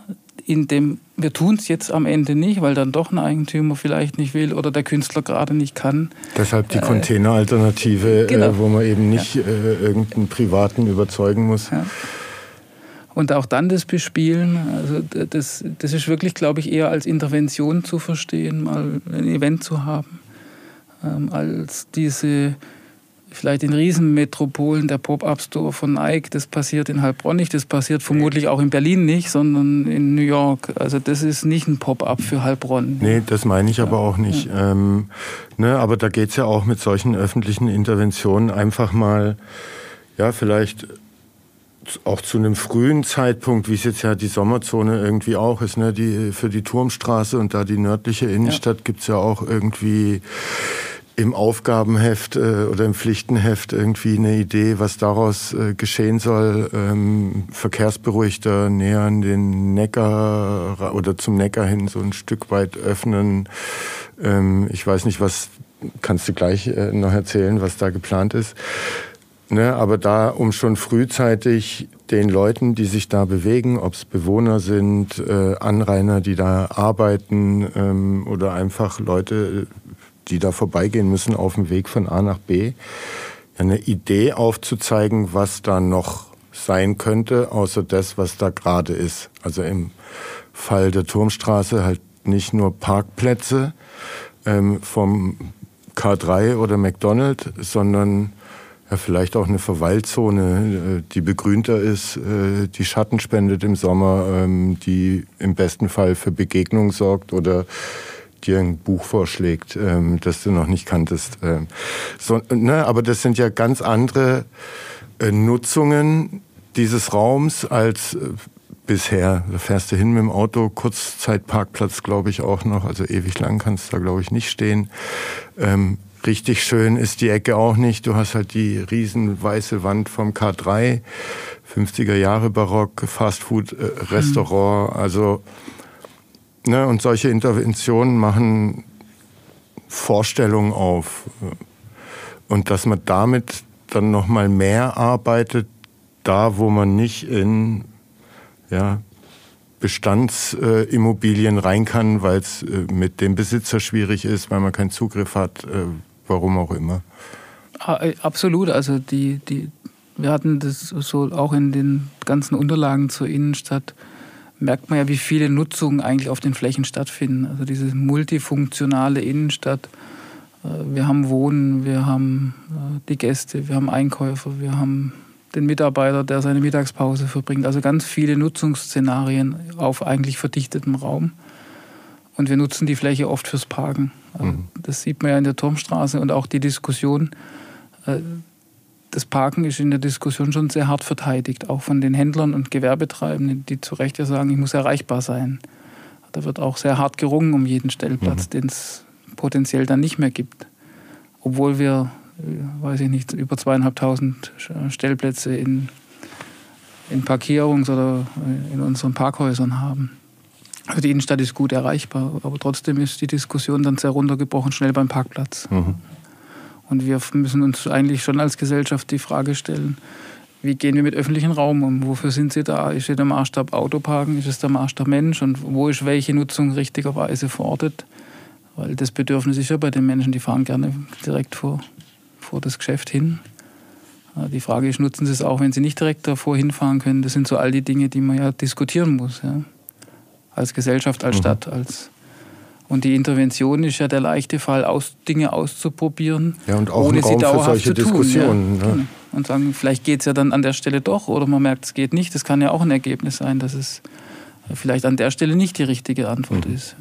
in dem, wir tun es jetzt am Ende nicht, weil dann doch ein Eigentümer vielleicht nicht will oder der Künstler gerade nicht kann. Deshalb die äh, Containeralternative, äh, genau. äh, wo man eben nicht ja. äh, irgendeinen Privaten überzeugen muss. Ja. Und auch dann das Bespielen, also das, das ist wirklich, glaube ich, eher als Intervention zu verstehen, mal ein Event zu haben, ähm, als diese vielleicht in Riesenmetropolen der Pop-Up-Store von Nike, das passiert in Heilbronn nicht, das passiert vermutlich auch in Berlin nicht, sondern in New York. Also das ist nicht ein Pop-Up für Heilbronn. Nee, das meine ich ja. aber auch nicht. Ja. Ähm, ne, aber da geht es ja auch mit solchen öffentlichen Interventionen einfach mal, ja, vielleicht auch zu einem frühen Zeitpunkt, wie es jetzt ja die Sommerzone irgendwie auch ist, ne, die, für die Turmstraße und da die nördliche Innenstadt ja. gibt es ja auch irgendwie im Aufgabenheft äh, oder im Pflichtenheft irgendwie eine Idee, was daraus äh, geschehen soll. Ähm, Verkehrsberuhigter näher an den Neckar oder zum Neckar hin so ein Stück weit öffnen. Ähm, ich weiß nicht, was kannst du gleich äh, noch erzählen, was da geplant ist. Ne, aber da, um schon frühzeitig den Leuten, die sich da bewegen, ob es Bewohner sind, äh, Anrainer, die da arbeiten ähm, oder einfach Leute, die da vorbeigehen müssen auf dem Weg von A nach B, eine Idee aufzuzeigen, was da noch sein könnte, außer das, was da gerade ist. Also im Fall der Turmstraße halt nicht nur Parkplätze ähm, vom K3 oder McDonald's, sondern ja, vielleicht auch eine Verweilzone, äh, die begrünter ist, äh, die Schatten spendet im Sommer, ähm, die im besten Fall für Begegnung sorgt oder dir ein Buch vorschlägt, ähm, das du noch nicht kanntest. Ähm, so, ne, aber das sind ja ganz andere äh, Nutzungen dieses Raums als äh, bisher. Da fährst du hin mit dem Auto, Kurzzeitparkplatz glaube ich auch noch, also ewig lang kannst du da glaube ich nicht stehen. Ähm, richtig schön ist die Ecke auch nicht. Du hast halt die riesen weiße Wand vom K3, 50er Jahre Barock, Fastfood-Restaurant, äh, also Ne, und solche Interventionen machen Vorstellungen auf. Und dass man damit dann nochmal mehr arbeitet, da wo man nicht in ja, Bestandsimmobilien rein kann, weil es äh, mit dem Besitzer schwierig ist, weil man keinen Zugriff hat, äh, warum auch immer. Ah, äh, absolut, also die, die, wir hatten das so auch in den ganzen Unterlagen zur Innenstadt merkt man ja, wie viele Nutzungen eigentlich auf den Flächen stattfinden. Also diese multifunktionale Innenstadt. Äh, wir haben Wohnen, wir haben äh, die Gäste, wir haben Einkäufer, wir haben den Mitarbeiter, der seine Mittagspause verbringt. Also ganz viele Nutzungsszenarien auf eigentlich verdichtetem Raum. Und wir nutzen die Fläche oft fürs Parken. Also mhm. Das sieht man ja in der Turmstraße und auch die Diskussion. Das Parken ist in der Diskussion schon sehr hart verteidigt, auch von den Händlern und Gewerbetreibenden, die zu Recht ja sagen, ich muss erreichbar sein. Da wird auch sehr hart gerungen um jeden Stellplatz, mhm. den es potenziell dann nicht mehr gibt. Obwohl wir, äh, weiß ich nicht, über zweieinhalbtausend Stellplätze in, in Parkierungs- oder äh, in unseren Parkhäusern haben. Also die Innenstadt ist gut erreichbar, aber trotzdem ist die Diskussion dann sehr runtergebrochen, schnell beim Parkplatz. Mhm. Und wir müssen uns eigentlich schon als Gesellschaft die Frage stellen, wie gehen wir mit öffentlichem Raum um? Wofür sind sie da? Ist der Maßstab Autoparken? Ist es der Maßstab Mensch? Und wo ist welche Nutzung richtigerweise verortet? Weil das Bedürfnis ist ja bei den Menschen, die fahren gerne direkt vor, vor das Geschäft hin. Die Frage ist, nutzen Sie es auch, wenn Sie nicht direkt davor hinfahren können? Das sind so all die Dinge, die man ja diskutieren muss. Ja? Als Gesellschaft, als mhm. Stadt, als und die Intervention ist ja der leichte Fall, aus, Dinge auszuprobieren, ja, und auch ohne sie dauerhaft für solche zu tun. Diskussionen. Ja. Ja. Und sagen, vielleicht geht es ja dann an der Stelle doch oder man merkt, es geht nicht. Das kann ja auch ein Ergebnis sein, dass es vielleicht an der Stelle nicht die richtige Antwort mhm. ist.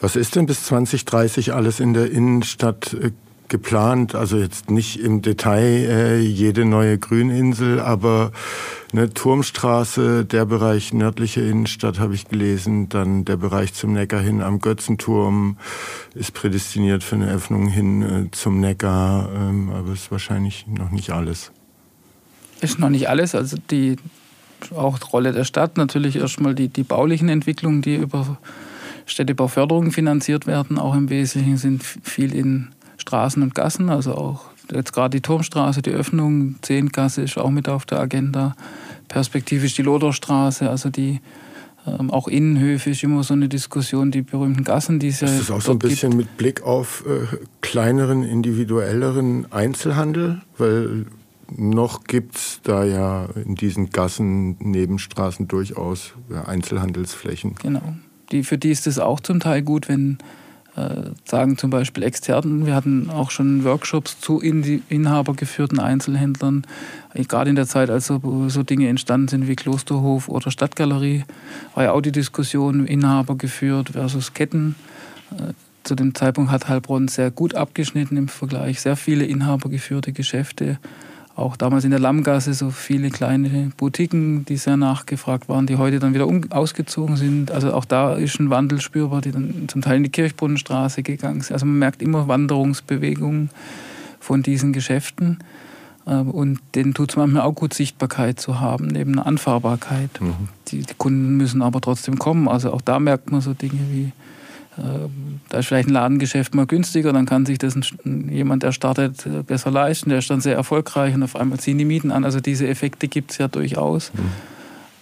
Was ist denn bis 2030 alles in der Innenstadt äh, geplant? Also jetzt nicht im Detail äh, jede neue Grüninsel, aber eine Turmstraße, der Bereich nördliche Innenstadt habe ich gelesen, dann der Bereich zum Neckar hin am Götzenturm ist prädestiniert für eine Öffnung hin äh, zum Neckar, ähm, aber ist wahrscheinlich noch nicht alles. Ist noch nicht alles, also die auch Rolle der Stadt natürlich erstmal die, die baulichen Entwicklungen, die über Städtebauförderung finanziert werden, auch im Wesentlichen sind viel in Straßen und Gassen, also auch jetzt gerade die Turmstraße, die Öffnung, Zehngasse ist auch mit auf der Agenda. Perspektivisch die Loderstraße, also die ähm, auch Innenhöfe ist immer so eine Diskussion, die berühmten Gassen, die es ja. Ist das auch so ein bisschen gibt. mit Blick auf äh, kleineren, individuelleren Einzelhandel? Weil noch gibt es da ja in diesen Gassen, Nebenstraßen durchaus Einzelhandelsflächen. Genau. Die, für die ist es auch zum Teil gut, wenn sagen zum Beispiel Externen, wir hatten auch schon Workshops zu inhabergeführten Einzelhändlern, gerade in der Zeit, als so, so Dinge entstanden sind wie Klosterhof oder Stadtgalerie, war ja auch die Diskussion Inhaber geführt versus Ketten. Äh, zu dem Zeitpunkt hat Heilbronn sehr gut abgeschnitten im Vergleich, sehr viele inhabergeführte Geschäfte auch damals in der Lammgasse so viele kleine Boutiquen, die sehr nachgefragt waren, die heute dann wieder um, ausgezogen sind. Also auch da ist ein Wandel spürbar, die dann zum Teil in die Kirchbrunnenstraße gegangen sind. Also man merkt immer Wanderungsbewegungen von diesen Geschäften. Ähm, und denen tut es manchmal auch gut, Sichtbarkeit zu haben, neben einer Anfahrbarkeit. Mhm. Die, die Kunden müssen aber trotzdem kommen. Also auch da merkt man so Dinge wie da ist vielleicht ein Ladengeschäft mal günstiger, dann kann sich das jemand, der startet, äh, besser leisten. Der ist dann sehr erfolgreich und auf einmal ziehen die Mieten an. Also diese Effekte gibt es ja durchaus.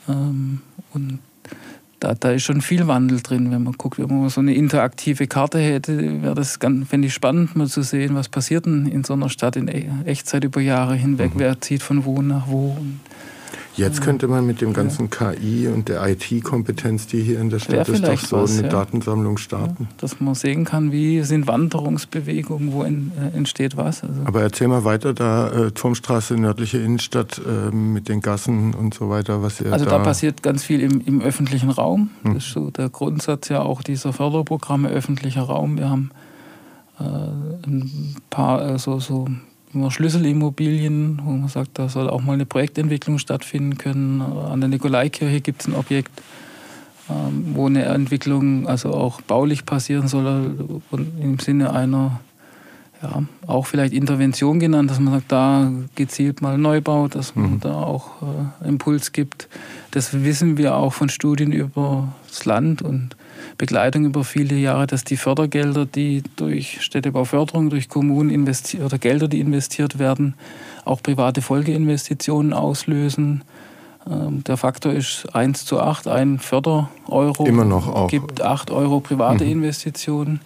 Mhm. und da, da ist schon viel Wandel drin, wenn man guckt, wenn man so eine interaktive Karte hätte, wäre das ganz, fände ich spannend, mal zu sehen, was passiert denn in so einer Stadt in e-, Echtzeit über Jahre hinweg, mhm. wer zieht von wo nach wo. Und Jetzt könnte man mit dem ganzen KI und der IT-Kompetenz, die hier in der Stadt ist, doch so was, eine. Datensammlung starten. Dass man sehen kann, wie sind Wanderungsbewegungen, wo in, äh, entsteht was. Also Aber erzähl mal weiter, da äh, Turmstraße, nördliche Innenstadt äh, mit den Gassen und so weiter, was ihr Also da, da passiert ganz viel im, im öffentlichen Raum. Hm. Das ist so der Grundsatz ja auch dieser Förderprogramme öffentlicher Raum. Wir haben äh, ein paar äh, so, so immer Schlüsselimmobilien, wo man sagt, da soll auch mal eine Projektentwicklung stattfinden können. An der Nikolaikirche gibt es ein Objekt, ähm, wo eine Entwicklung also auch baulich passieren soll und im Sinne einer ja, auch vielleicht Intervention genannt, dass man sagt, da gezielt mal Neubau, dass man mhm. da auch äh, Impuls gibt. Das wissen wir auch von Studien über das Land und Begleitung über viele Jahre, dass die Fördergelder, die durch Städtebauförderung, durch Kommunen investiert oder Gelder, die investiert werden, auch private Folgeinvestitionen auslösen. Ähm, der Faktor ist 1 zu 8, ein Fördereuro Immer noch auch. gibt 8 Euro private mhm. Investitionen.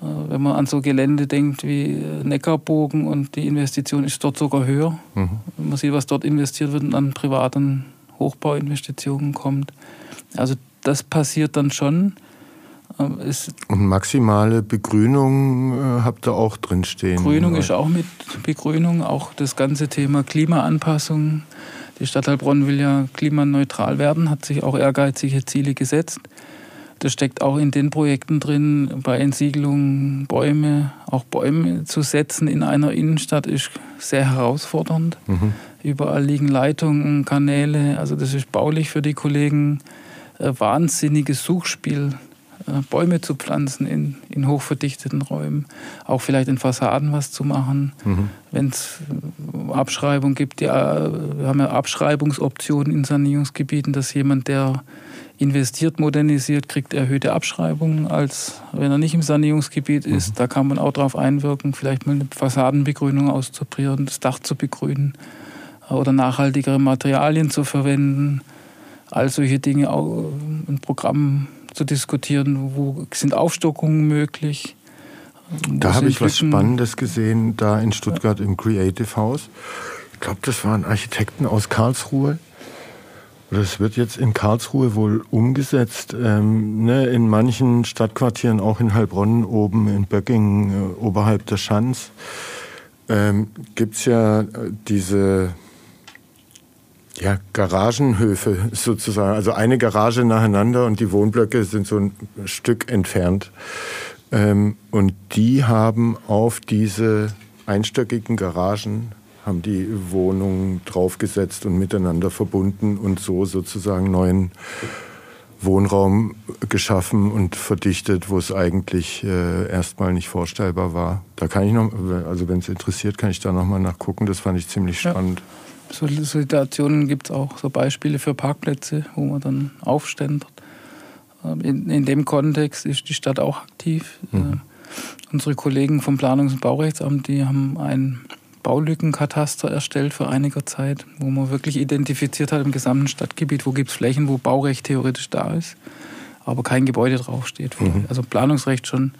Äh, wenn man an so Gelände denkt wie Neckarbogen und die Investition ist dort sogar höher. Mhm. Wenn man sieht, was dort investiert wird und an privaten Hochbauinvestitionen kommt. Also das passiert dann schon. Es und maximale Begrünung äh, habt ihr auch drinstehen. Grünung ist auch mit Begrünung, auch das ganze Thema Klimaanpassung. Die Stadt Heilbronn will ja klimaneutral werden, hat sich auch ehrgeizige Ziele gesetzt. Das steckt auch in den Projekten drin, bei Entsiegelung Bäume, auch Bäume zu setzen in einer Innenstadt ist sehr herausfordernd. Mhm. Überall liegen Leitungen, Kanäle, also das ist baulich für die Kollegen wahnsinniges Suchspiel äh, Bäume zu pflanzen in, in hochverdichteten Räumen, auch vielleicht in Fassaden was zu machen. Mhm. Wenn es äh, Abschreibung gibt, ja, wir haben ja Abschreibungsoptionen in Sanierungsgebieten, dass jemand, der investiert, modernisiert, kriegt erhöhte Abschreibungen, als wenn er nicht im Sanierungsgebiet mhm. ist. Da kann man auch darauf einwirken, vielleicht mal eine Fassadenbegrünung auszuprobieren, das Dach zu begrünen oder nachhaltigere Materialien zu verwenden. All solche Dinge, auch ein Programm zu diskutieren, wo sind Aufstockungen möglich. Da habe ich was Spannendes gesehen, da in Stuttgart im Creative House. Ich glaube, das waren Architekten aus Karlsruhe. Das wird jetzt in Karlsruhe wohl umgesetzt. Ähm, ne, in manchen Stadtquartieren, auch in Heilbronn oben, in Böckingen, äh, oberhalb der Schanz, ähm, gibt es ja äh, diese ja, Garagenhöfe sozusagen. Also eine Garage nacheinander und die Wohnblöcke sind so ein Stück entfernt. Ähm, und die haben auf diese einstöckigen Garagen haben die Wohnungen draufgesetzt und miteinander verbunden und so sozusagen neuen Wohnraum geschaffen und verdichtet, wo es eigentlich äh, erstmal nicht vorstellbar war. Da kann ich noch, also wenn es interessiert, kann ich da nochmal nachgucken. Das fand ich ziemlich spannend. Ja. So Situationen gibt es auch, so Beispiele für Parkplätze, wo man dann aufständert. Ähm, in, in dem Kontext ist die Stadt auch aktiv. Mhm. Äh, unsere Kollegen vom Planungs- und Baurechtsamt, die haben ein Baulückenkataster erstellt vor einiger Zeit, wo man wirklich identifiziert hat im gesamten Stadtgebiet, wo gibt es Flächen, wo Baurecht theoretisch da ist, aber kein Gebäude draufsteht. Mhm. Also Planungsrecht schon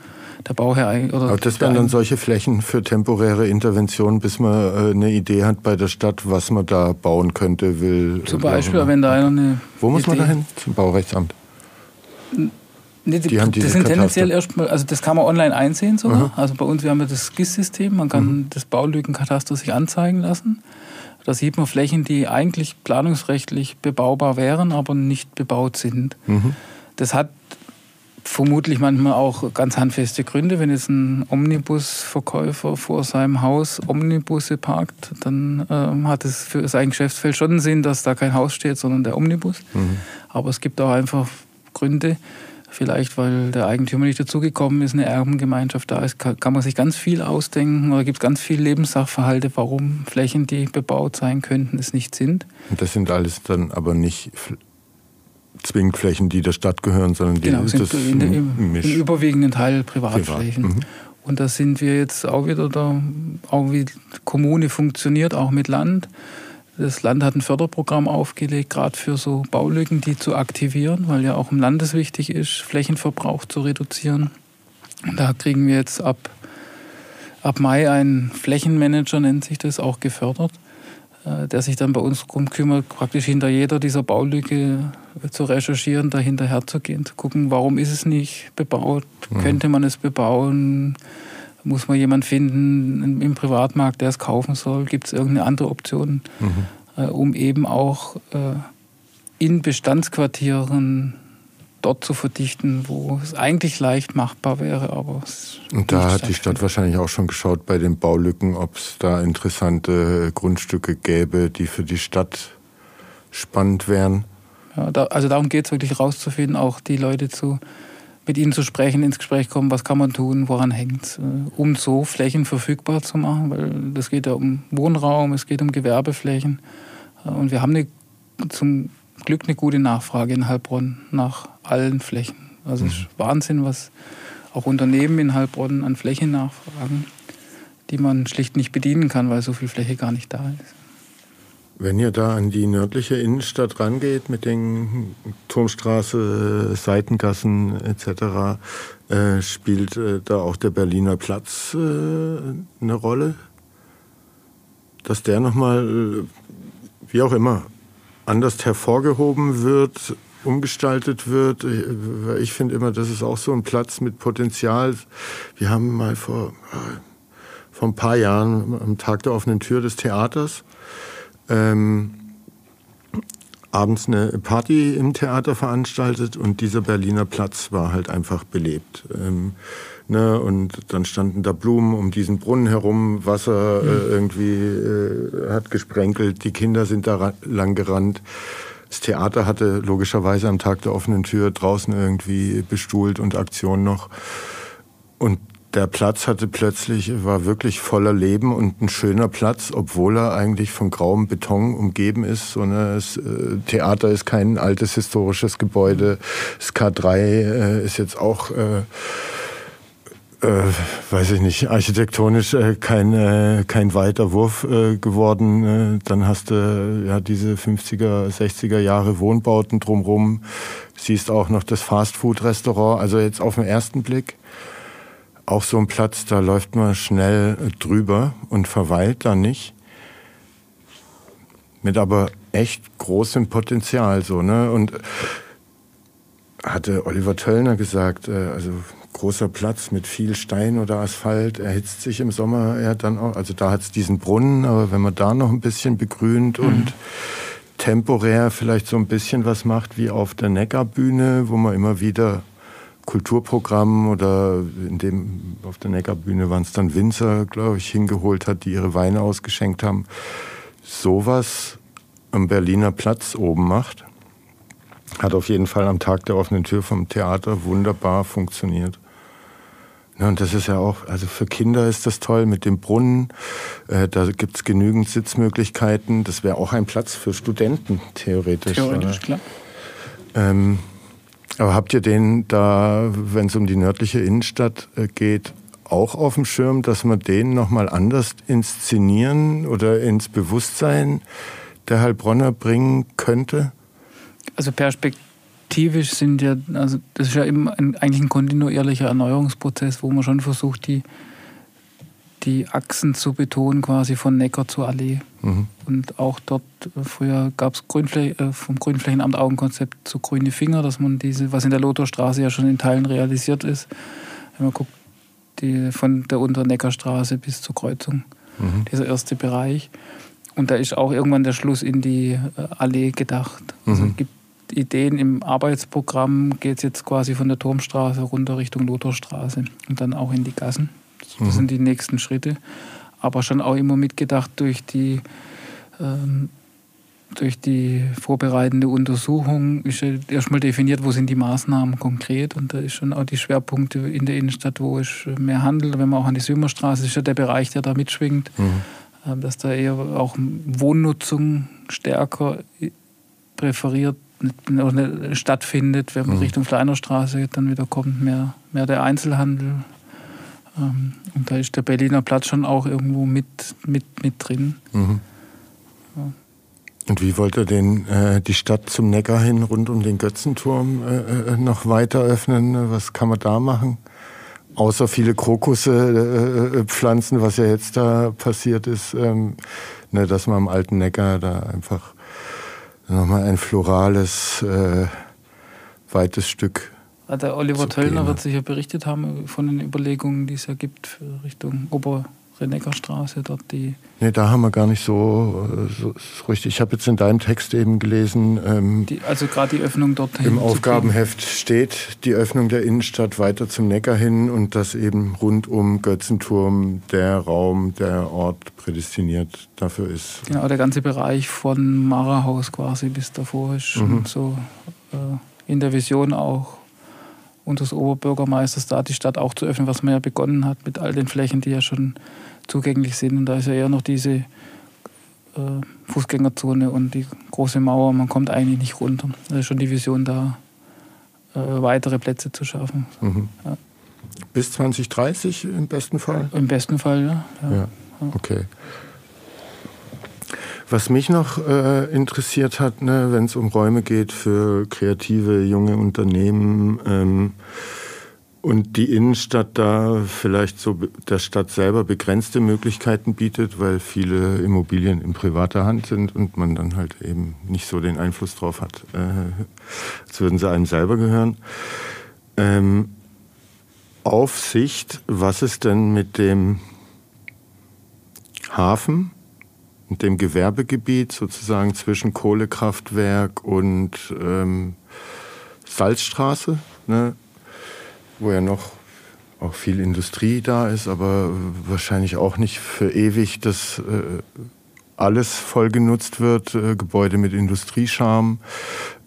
der Bauherr. Oder aber das wären dann solche Flächen für temporäre Intervention, bis man äh, eine Idee hat bei der Stadt, was man da bauen könnte, will. Zum Beispiel, wenn da einer eine. Wo muss Idee man da hin? Zum Baurechtsamt? Nee, die, die das sind tendenziell erstmal, also das kann man online einsehen sogar. Mhm. Also bei uns, wir haben ja das GIS-System, man kann mhm. das Baulückenkataster sich anzeigen lassen. Da sieht man Flächen, die eigentlich planungsrechtlich bebaubar wären, aber nicht bebaut sind. Mhm. Das hat vermutlich manchmal auch ganz handfeste Gründe. Wenn jetzt ein Omnibusverkäufer vor seinem Haus Omnibusse parkt, dann ähm, hat es für sein Geschäftsfeld schon Sinn, dass da kein Haus steht, sondern der Omnibus. Mhm. Aber es gibt auch einfach Gründe, Vielleicht, weil der Eigentümer nicht dazugekommen ist, eine Erbengemeinschaft da ist, kann, man sich ganz viel ausdenken oder gibt es ganz viele Lebenssachverhalte, warum Flächen, die bebaut sein könnten, es nicht sind. Und das sind alles dann aber nicht zwingend Flächen, die der Stadt gehören, sondern die genau, sind das in, in, im, im, überwiegenden Teil Privatflächen. Privat. Mhm. Und da sind wir jetzt auch wieder da, auch wie Kommune funktioniert, auch mit Land. Das Land hat ein Förderprogramm aufgelegt, gerade für so Baulücken, die zu aktivieren, weil ja auch im Land es wichtig ist, Flächenverbrauch zu reduzieren. Da kriegen wir jetzt ab, ab Mai einen Flächenmanager, nennt sich das, auch gefördert, der sich dann bei uns darum kümmert, praktisch hinter jeder dieser Baulücke zu recherchieren, dahinter herzugehen, zu gucken, warum ist es nicht bebaut, mhm. könnte man es bebauen, muss man jemanden finden im Privatmarkt, der es kaufen soll? Gibt es irgendeine andere Option, mhm. äh, um eben auch äh, in Bestandsquartieren dort zu verdichten, wo es eigentlich leicht machbar wäre, aber es Und da hat die Stadt wahrscheinlich auch schon geschaut bei den Baulücken, ob es da interessante Grundstücke gäbe, die für die Stadt spannend wären. Ja, da, also darum geht es wirklich rauszufinden, auch die Leute zu mit ihnen zu sprechen, ins Gespräch kommen, was kann man tun, woran hängt es, äh, um so Flächen verfügbar zu machen, weil das geht ja um Wohnraum, es geht um Gewerbeflächen. Äh, und wir haben eine, zum Glück eine gute Nachfrage in Heilbronn nach allen Flächen. Also es ist mhm. Wahnsinn, was auch Unternehmen in Heilbronn an Fläche nachfragen, die man schlicht nicht bedienen kann, weil so viel Fläche gar nicht da ist. Wenn ihr da an die nördliche Innenstadt rangeht mit den Turmstraße, Seitengassen etc., äh, spielt äh, da auch der Berliner Platz äh, eine Rolle? Dass der nochmal, äh, wie auch immer, anders hervorgehoben wird, umgestaltet wird. Ich finde immer, das ist auch so ein Platz mit Potenzial. Wir haben mal vor, äh, vor ein paar Jahren am Tag der offenen Tür des Theaters ähm, abends eine Party im Theater veranstaltet und dieser Berliner Platz war halt einfach belebt. Ähm, ne, und dann standen da Blumen um diesen Brunnen herum, Wasser äh, mhm. irgendwie äh, hat gesprenkelt, die Kinder sind da lang gerannt. Das Theater hatte logischerweise am Tag der offenen Tür draußen irgendwie bestuhlt und Aktion noch. Und der Platz hatte plötzlich, war wirklich voller Leben und ein schöner Platz, obwohl er eigentlich von grauem Beton umgeben ist. So eine, das äh, Theater ist kein altes historisches Gebäude. Das K3 äh, ist jetzt auch, äh, äh, weiß ich nicht, architektonisch äh, kein, äh, kein weiter Wurf äh, geworden. Äh, dann hast du ja diese 50er, 60er Jahre Wohnbauten drumherum. Siehst auch noch das Fastfood-Restaurant. Also jetzt auf den ersten Blick auch so ein Platz, da läuft man schnell drüber und verweilt da nicht. Mit aber echt großem Potenzial, so, ne? Und hatte Oliver Töllner gesagt, äh, also großer Platz mit viel Stein oder Asphalt, erhitzt sich im Sommer ja dann auch. Also da hat es diesen Brunnen, aber wenn man da noch ein bisschen begrünt mhm. und temporär vielleicht so ein bisschen was macht wie auf der Neckarbühne, wo man immer wieder Kulturprogramm oder in dem auf der Neckarbühne waren es dann Winzer, glaube ich, hingeholt hat, die ihre Weine ausgeschenkt haben. Sowas am Berliner Platz oben macht, hat auf jeden Fall am Tag der offenen Tür vom Theater wunderbar funktioniert. Ja, und das ist ja auch, also für Kinder ist das toll mit dem Brunnen. Äh, da gibt es genügend Sitzmöglichkeiten. Das wäre auch ein Platz für Studenten, theoretisch. Theoretisch, klar. Ähm, aber habt ihr den da, wenn es um die nördliche Innenstadt äh, geht, auch auf dem Schirm, dass man den nochmal anders inszenieren oder ins Bewusstsein der Heilbronner bringen könnte? Also perspektivisch sind ja, also das ist ja eben ein, eigentlich ein kontinuierlicher Erneuerungsprozess, wo man schon versucht, die die Achsen zu betonen, quasi von Neckar zur Allee. Mhm. Und auch dort, früher gab es Grünfläch, äh, vom Grünflächenamt auch ein Konzept zu grüne Finger, dass man diese, was in der Lothorstraße ja schon in Teilen realisiert ist, wenn man guckt, die, von der Unterneckarstraße bis zur Kreuzung, mhm. dieser erste Bereich. Und da ist auch irgendwann der Schluss in die äh, Allee gedacht. Also mhm. es gibt Ideen im Arbeitsprogramm, geht es jetzt quasi von der Turmstraße runter Richtung Lothorstraße und dann auch in die Gassen. Das mhm. sind die nächsten Schritte. Aber schon auch immer mitgedacht durch die, ähm, durch die vorbereitende Untersuchung ist ja erstmal definiert, wo sind die Maßnahmen konkret. Und da ist schon auch die Schwerpunkte in der Innenstadt, wo es mehr handelt. Wenn man auch an die Sümerstraße ist ja der Bereich, der da mitschwingt, mhm. Ähm, dass da eher auch Wohnnutzung stärker präferiert stattfindet, wenn man mhm. Richtung Fleinerstraße dann wieder kommt, mehr, mehr der Einzelhandel, ähm, und da ist der Berliner Platz schon auch irgendwo mit, mit, mit drin. Mhm. Ja. Und wie wollt ihr den, äh, die Stadt zum Neckar hin rund um den Götzenturm äh, äh noch weiter öffnen? Was kann man da machen? Außer viele Krokusse äh, äh, pflanzen, was ja jetzt da passiert ist, ähm, ne, dass man am alten Neckar da einfach nochmal ein florales, äh, weites Stück der Oliver Töllner wird sicher berichtet haben von den Überlegungen, die es ja gibt Richtung Ober- Reneckerstraße, dort die. Nee, da haben wir gar nicht so, so, so richtig. Ich habe jetzt in deinem Text eben gelesen. Ähm, die, also gerade die Öffnung dort Im Aufgabenheft steht die Öffnung der Innenstadt weiter zum Neckar hin und dass eben rund um Götzenturm der Raum, der Ort prädestiniert dafür ist. Genau, der ganze Bereich von Marahaus quasi bis davor ist mhm. so äh, in der Vision auch unseres Oberbürgermeisters da die Stadt auch zu öffnen, was man ja begonnen hat mit all den Flächen, die ja schon zugänglich sind. Und da ist ja eher noch diese äh, Fußgängerzone und die große Mauer. Man kommt eigentlich nicht runter. Da ist schon die Vision da, äh, weitere Plätze zu schaffen. Mhm. Ja. Bis 2030 im besten Fall? Im besten Fall, ja. ja. ja. Okay. Was mich noch äh, interessiert hat, ne, wenn es um Räume geht für kreative junge Unternehmen ähm, und die Innenstadt da vielleicht so der Stadt selber begrenzte Möglichkeiten bietet, weil viele Immobilien in privater Hand sind und man dann halt eben nicht so den Einfluss drauf hat, äh, als würden sie einem selber gehören. Ähm, Aufsicht, was ist denn mit dem Hafen? Dem Gewerbegebiet sozusagen zwischen Kohlekraftwerk und ähm, Salzstraße, ne, wo ja noch auch viel Industrie da ist, aber wahrscheinlich auch nicht für ewig, dass äh, alles voll genutzt wird, äh, Gebäude mit Industriescham.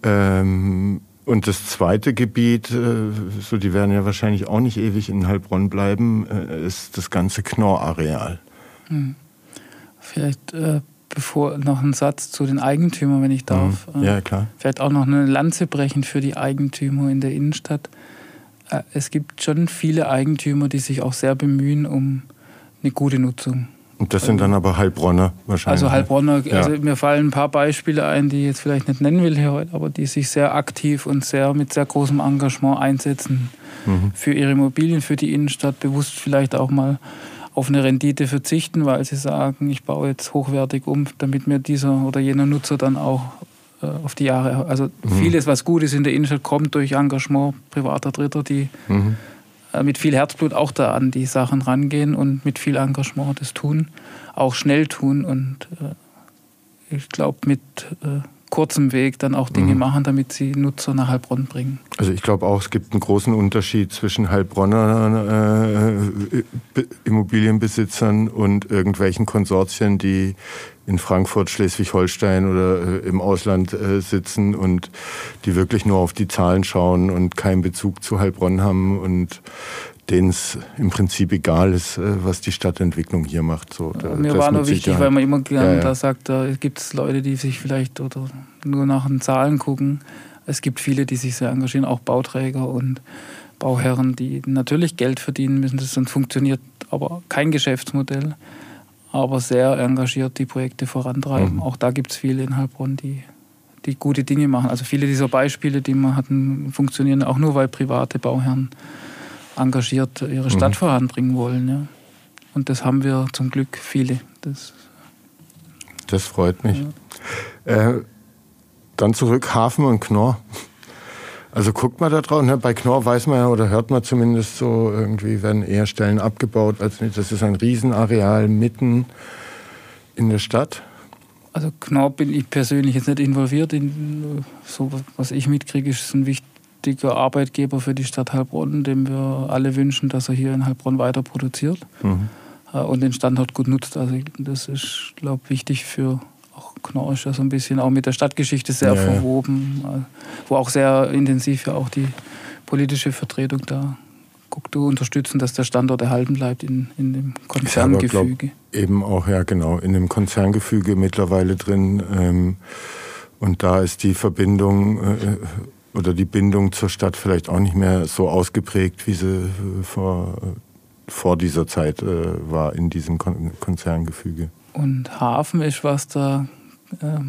Ähm, und das zweite Gebiet, äh, so die werden ja wahrscheinlich auch nicht ewig in Heilbronn bleiben, äh, ist das ganze Knorr-Areal. Hm. Vielleicht äh, bevor noch ein Satz zu den Eigentümern, wenn ich darf. Mhm. Ja, klar. Vielleicht auch noch eine Lanze brechen für die Eigentümer in der Innenstadt. Äh, es gibt schon viele Eigentümer, die sich auch sehr bemühen um eine gute Nutzung. Und das sind dann aber Heilbronner wahrscheinlich. Also Heilbronner, ja. also mir fallen ein paar Beispiele ein, die ich jetzt vielleicht nicht nennen will hier heute, aber die sich sehr aktiv und sehr mit sehr großem Engagement einsetzen mhm. für ihre Immobilien, für die Innenstadt bewusst vielleicht auch mal auf eine Rendite verzichten, weil sie sagen, ich baue jetzt hochwertig um, damit mir dieser oder jener Nutzer dann auch äh, auf die Jahre, also mhm. vieles, was gut ist in der Innenstadt, kommt durch Engagement privater Dritter, die mhm. äh, mit viel Herzblut auch da an die Sachen rangehen und mit viel Engagement das tun, auch schnell tun und äh, ich glaube mit äh, kurzem Weg dann auch Dinge mhm. machen, damit sie Nutzer nach Heilbronn bringen. Also ich glaube auch, es gibt einen großen Unterschied zwischen Heilbronner äh, Immobilienbesitzern und irgendwelchen Konsortien, die in Frankfurt, Schleswig-Holstein oder äh, im Ausland äh, sitzen und die wirklich nur auf die Zahlen schauen und keinen Bezug zu Heilbronn haben und denen es im Prinzip egal ist, äh, was die Stadtentwicklung hier macht. So, da, Mir war nur wichtig, weil man immer gerne ja, ja. da sagt, da gibt es Leute, die sich vielleicht oder nur nach den Zahlen gucken. Es gibt viele, die sich sehr engagieren, auch Bauträger und Bauherren, die natürlich Geld verdienen müssen. Das sonst funktioniert aber kein Geschäftsmodell, aber sehr engagiert die Projekte vorantreiben. Mhm. Auch da gibt es viele in Heilbronn, die, die gute Dinge machen. Also viele dieser Beispiele, die wir hatten, funktionieren auch nur, weil private Bauherren engagiert ihre Stadt mhm. voranbringen wollen. Ja. Und das haben wir zum Glück viele. Das, das freut mich. Ja. Äh, dann zurück Hafen und Knorr. Also guckt man da drauf, ne? bei Knorr weiß man ja oder hört man zumindest so, irgendwie werden eher Stellen abgebaut. als nicht. das ist ein Riesenareal mitten in der Stadt. Also Knorr bin ich persönlich jetzt nicht involviert. In, so was ich mitkriege, ist ein wichtig, wichtiger Arbeitgeber für die Stadt Heilbronn, dem wir alle wünschen, dass er hier in Heilbronn weiter produziert mhm. Äh, und den Standort gut nutzt. Also das ist, glaube ich, wichtig für auch ja so ein bisschen auch mit der Stadtgeschichte sehr ja, verwoben, ja. Äh, wo auch sehr intensiv ja auch die politische Vertretung da guckt, zu unterstützen, dass der Standort erhalten bleibt in, in dem Konzerngefüge. eben auch, ja genau, in dem Konzerngefüge mittlerweile drin. Ähm, und da ist die Verbindung äh, oder die Bindung zur Stadt vielleicht auch nicht mehr so ausgeprägt, wie sie äh, vor, vor dieser Zeit äh, war in diesem Konzerngefüge. Und Hafen ist was da, äh,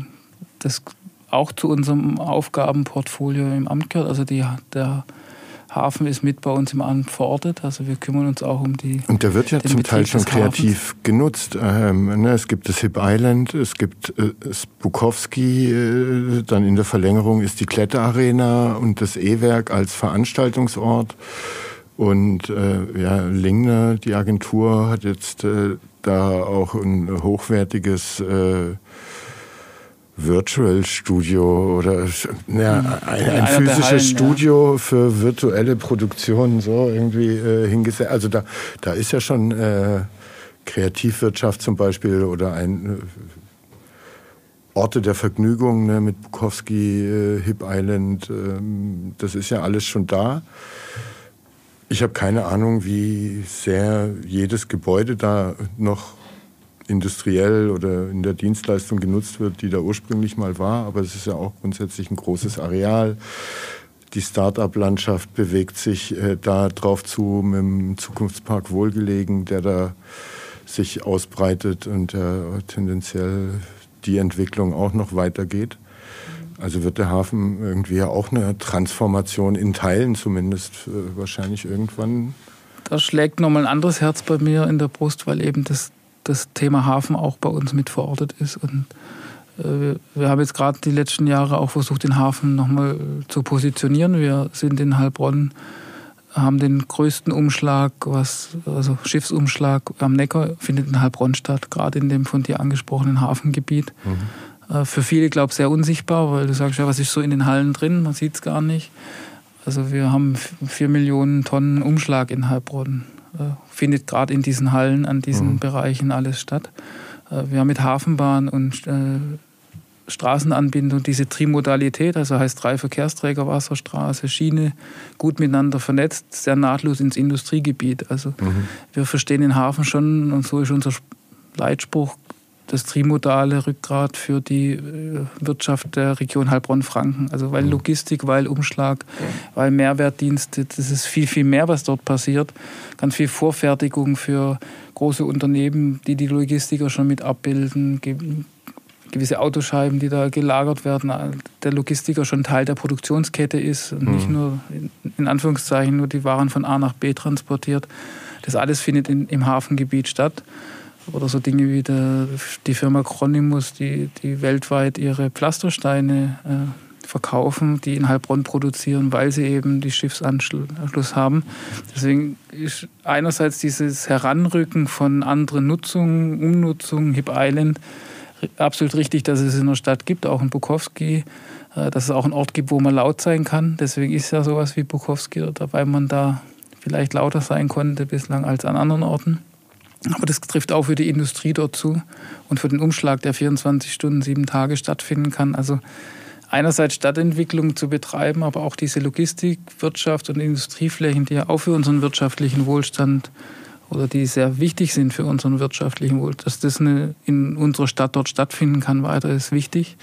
das auch zu unserem Aufgabenportfolio im Amt gehört. Also die, der Hafen ist mit bei uns im Amt verortet. Also wir kümmern uns auch um die. Und der wird ja zum Betrieb Teil schon kreativ genutzt. Ähm, ne, es gibt das Hip Island, es gibt äh, Bukowski, äh, dann in der Verlängerung ist die Kletterarena und das E-Werk als Veranstaltungsort. Und äh, ja, Lingner, die Agentur, hat jetzt äh, da auch ein hochwertiges äh, Virtual Studio oder ja, ein, ein physisches Hallen, Studio ja. für virtuelle Produktionen so irgendwie äh, hingesetzt. Also da, da ist ja schon äh, Kreativwirtschaft zum Beispiel oder ein äh, Orte der Vergnügung ne, mit Bukowski, äh, Hip Island, ähm, das ist ja alles schon da. Ich habe keine Ahnung, wie sehr jedes Gebäude da noch industriell oder in der Dienstleistung genutzt wird, die da ursprünglich mal war. Aber es ist ja auch grundsätzlich ein großes Areal. Die Start-up-Landschaft bewegt sich äh, da drauf zu, mit dem Zukunftspark Wohlgelegen, der da sich ausbreitet und äh, tendenziell die Entwicklung auch noch weitergeht. Also wird der Hafen irgendwie ja auch eine Transformation in Teilen zumindest äh, wahrscheinlich irgendwann. Da schlägt nochmal ein anderes Herz bei mir in der Brust, weil eben das das Thema Hafen auch bei uns mit verortet ist. Und äh, wir haben jetzt gerade die letzten Jahre auch versucht, den Hafen nochmal zu positionieren. Wir sind in Heilbronn, haben den größten Umschlag, was, also Schiffsumschlag am Neckar findet in Heilbronn statt, gerade in dem von dir angesprochenen Hafengebiet. Mhm. Äh, für viele, glaube ich, sehr unsichtbar, weil du sagst, ja, was ist so in den Hallen drin? Man sieht es gar nicht. Also wir haben vier Millionen Tonnen Umschlag in Heilbronn. Äh, findet gerade in diesen Hallen, an diesen mhm. Bereichen alles statt. Äh, wir haben mit Hafenbahn und äh, Straßenanbindung diese Trimodalität, also heißt drei Verkehrsträger, Wasserstraße, Schiene, gut miteinander vernetzt, sehr nahtlos ins Industriegebiet. Also mhm. wir verstehen den Hafen schon und so ist unser Leitspruch das trimodale Rückgrat für die äh, Wirtschaft der Region Heilbronn-Franken. Also weil mhm. Logistik, weil Umschlag, weil Mehrwertdienste, das ist viel, viel mehr, was dort passiert. Ganz viel Vorfertigung für große Unternehmen, die die Logistiker schon mit abbilden, gewisse Autoscheiben, die da gelagert werden. der Logistiker schon Teil der Produktionskette ist und mhm. nicht nur in, in, Anführungszeichen nur die Waren von A nach B transportiert. Das alles findet in, im Hafengebiet statt. Oder so Dinge wie der, die Firma Chronimus, die, die weltweit ihre Pflastersteine äh, verkaufen, die in Heilbronn produzieren, weil sie eben die Schiffsanschluss haben. Deswegen ist einerseits dieses Heranrücken von anderen Nutzungen, Umnutzungen, Hip Island, absolut richtig, dass es in der Stadt gibt, auch in Bukowski, äh, dass es auch einen Ort gibt, wo man laut sein kann. Deswegen ist ja sowas wie Bukowski, weil man da vielleicht lauter sein konnte bislang als an anderen Orten. Aber das trifft auch für die Industrie dort zu und für den Umschlag, der 24 Stunden, sieben Tage stattfinden kann. Also einerseits Stadtentwicklung zu betreiben, aber auch diese Logistik, Wirtschaft und Industrieflächen, die ja auch für unseren wirtschaftlichen Wohlstand oder die sehr wichtig sind für unseren wirtschaftlichen Wohl. Dass das eine, in unserer Stadt dort stattfinden kann, weiter ist wichtig.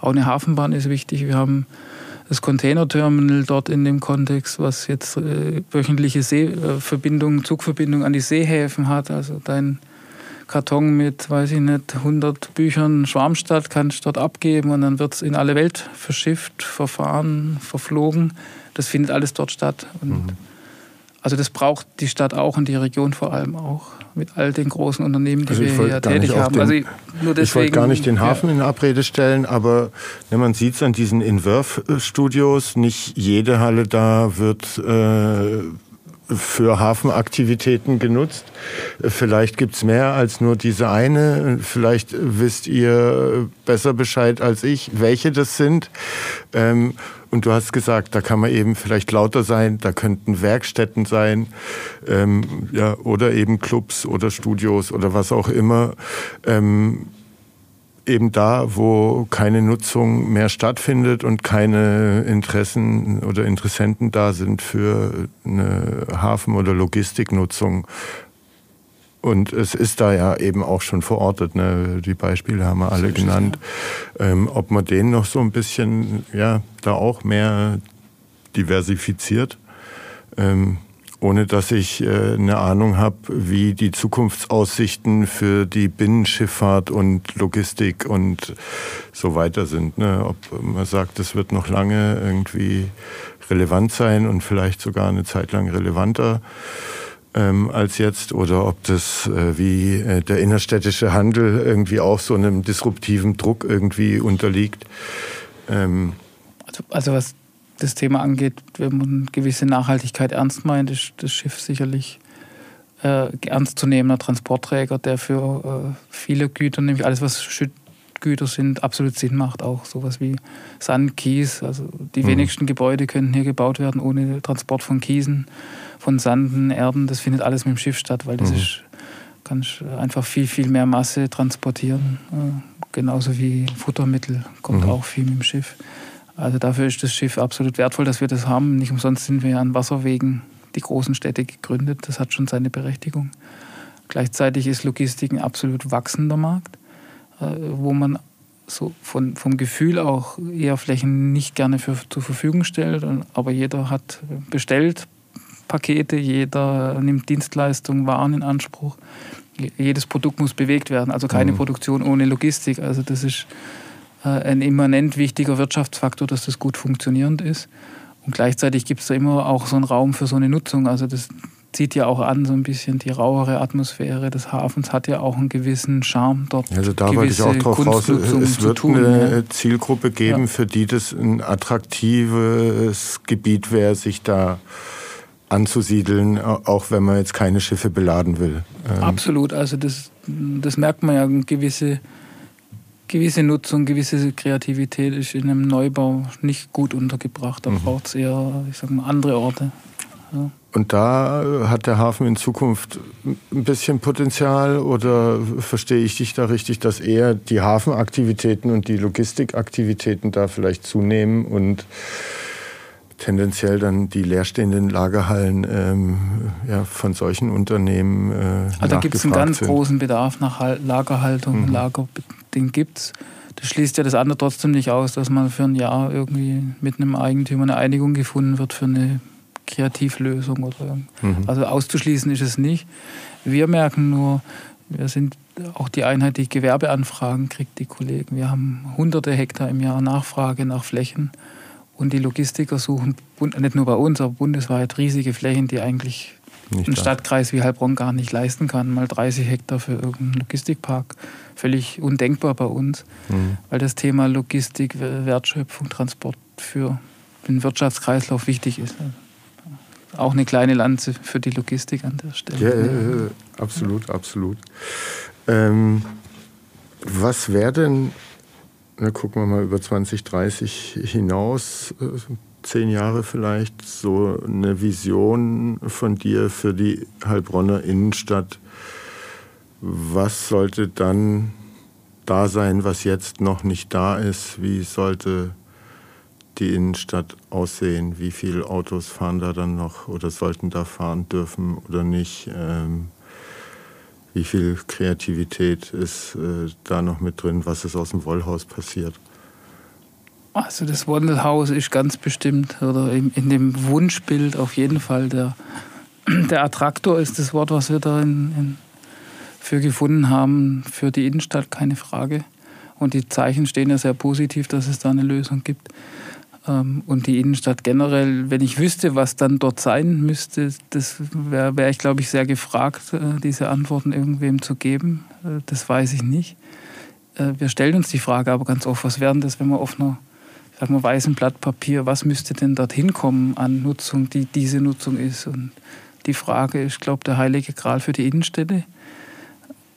Auch eine Hafenbahn ist wichtig. Wir haben das Containerterminal dort in dem Kontext, was jetzt äh, wöchentliche Seeverbindungen, Zugverbindungen an die Seehäfen hat. Also dein Karton mit, weiß ich nicht, 100 Büchern Schwarmstadt kannst du dort abgeben und dann wird es in alle Welt verschifft, verfahren, verflogen. Das findet alles dort statt. Und mhm. Also das braucht die Stadt auch und die Region vor allem auch mit all den großen Unternehmen, die also wir hier tätig haben. Den, also ich, ich wollte gar nicht den Hafen ja. in Abrede stellen, aber ne, man sieht es an diesen Inverf-Studios, nicht jede Halle da wird äh, für Hafenaktivitäten genutzt. Vielleicht gibt's mehr als nur diese eine. Vielleicht wisst ihr besser Bescheid als ich, welche das sind. Ähm, und du hast gesagt, da kann man eben vielleicht lauter sein, da könnten Werkstätten sein, ähm, ja, oder eben Clubs oder Studios oder was auch immer. Ähm, eben da, wo keine Nutzung mehr stattfindet und keine Interessen oder Interessenten da sind für eine Hafen- oder Logistiknutzung. Und es ist da ja eben auch schon verortet. Ne? Die Beispiele haben wir alle genannt. Ähm, ob man den noch so ein bisschen, ja, da auch mehr diversifiziert. Ähm, ohne dass ich äh, eine Ahnung habe, wie die Zukunftsaussichten für die Binnenschifffahrt und Logistik und so weiter sind. Ne? Ob man sagt, es wird noch lange irgendwie relevant sein und vielleicht sogar eine Zeit lang relevanter ähm, als jetzt oder ob das äh, wie äh, der innerstädtische Handel irgendwie auch so einem disruptiven Druck irgendwie unterliegt. Ähm also, also was das Thema angeht, wenn man gewisse Nachhaltigkeit ernst meint, ist das Schiff sicherlich äh, ernstzunehmender Transportträger, der für äh, viele Güter, nämlich alles, was Schüttgüter sind, absolut Sinn macht. Auch sowas wie Sand, Kies. Also die mhm. wenigsten Gebäude könnten hier gebaut werden ohne Transport von Kiesen, von Sanden, Erden. Das findet alles mit dem Schiff statt, weil das mhm. ist kannst einfach viel, viel mehr Masse transportieren. Äh, genauso wie Futtermittel kommt mhm. auch viel mit dem Schiff. Also dafür ist das Schiff absolut wertvoll, dass wir das haben. Nicht umsonst sind wir an Wasserwegen die großen Städte gegründet. Das hat schon seine Berechtigung. Gleichzeitig ist Logistik ein absolut wachsender Markt, äh, wo man so von, vom Gefühl auch eher Flächen nicht gerne für, zur Verfügung stellt. Aber jeder hat bestellt Pakete, jeder nimmt Dienstleistungen, Waren in Anspruch. Jedes Produkt muss bewegt werden. Also keine mhm. Produktion ohne Logistik. Also das ist äh, ein immanent wichtiger Wirtschaftsfaktor, dass das gut funktionierend ist. Und gleichzeitig gibt es da immer auch so einen Raum für so eine Nutzung. Also das zieht ja auch an, so ein bisschen die rauere Atmosphäre des Hafens hat ja auch einen gewissen Charme dort. Also da wollte ich auch drauf raus, es wird tun, eine ja. Zielgruppe geben, ja. für die das ein attraktives Gebiet wäre, sich da anzusiedeln, auch wenn man jetzt keine Schiffe beladen will. Ähm, Absolut, also das, das merkt man ja, eine gewisse gewisse Nutzung, gewisse Kreativität ist in einem Neubau nicht gut untergebracht. Da mhm. braucht es eher, ich sag mal, andere Orte. Ja. Und da hat der Hafen in Zukunft ein bisschen Potenzial oder verstehe ich dich da richtig, dass eher die Hafenaktivitäten und die Logistikaktivitäten da vielleicht zunehmen und tendenziell dann die leerstehenden Lagerhallen ähm, ja, von solchen Unternehmen. Äh, also da gibt es einen ganz sind. großen Bedarf nach Lagerhaltung, mhm. Lager, den gibt es. Das schließt ja das andere trotzdem nicht aus, dass man für ein Jahr irgendwie mit einem Eigentümer eine Einigung gefunden wird für eine Kreativlösung. Oder mhm. Also auszuschließen ist es nicht. Wir merken nur, Wir sind auch die Einheit, die Gewerbeanfragen kriegt, die Kollegen. Wir haben hunderte Hektar im Jahr Nachfrage nach Flächen. Und die Logistiker suchen nicht nur bei uns, aber bundesweit riesige Flächen, die eigentlich nicht ein. Stadtkreis wie Heilbronn gar nicht leisten kann. Mal 30 Hektar für irgendeinen Logistikpark. Völlig undenkbar bei uns, mhm. weil das Thema Logistik, Wertschöpfung, Transport für den Wirtschaftskreislauf wichtig ist. Auch eine kleine Lanze für die Logistik an der Stelle. Ja, ja, ja absolut, absolut. Ähm, was wäre denn, na, gucken wir mal über 2030 hinaus, äh, zehn Jahre vielleicht, so eine Vision von dir für die Heilbronner Innenstadt? Was sollte dann da sein, was jetzt noch nicht da ist? Wie sollte die Innenstadt aussehen? Wie viele Autos fahren da dann noch oder sollten da fahren dürfen oder nicht? Ähm, wie viel Kreativität ist äh, da noch mit drin? Was ist aus dem Wollhaus passiert? Also das Wandelhaus ist ganz bestimmt, oder in, in, dem Wunschbild auf jeden Fall der, der Attraktor ist das Wort, was wir da in, in, für gefunden haben, für die Innenstadt, keine Frage. Und die Zeichen stehen ja sehr positiv, dass es da eine Lösung gibt. Ähm, und die Innenstadt generell, wenn ich wüsste, was dann dort sein müsste, das wäre wär ich, glaube ich, sehr gefragt, äh, diese Antworten irgendwem zu geben. Äh, das weiß ich nicht. Äh, wir stellen uns die Frage aber ganz oft, was wären das, wenn wir auf einer sagen wir, weißen Blatt Papier, was müsste denn dorthin kommen an Nutzung, die diese Nutzung ist? Und die Frage ist, glaube der heilige Gral für die Innenstädte.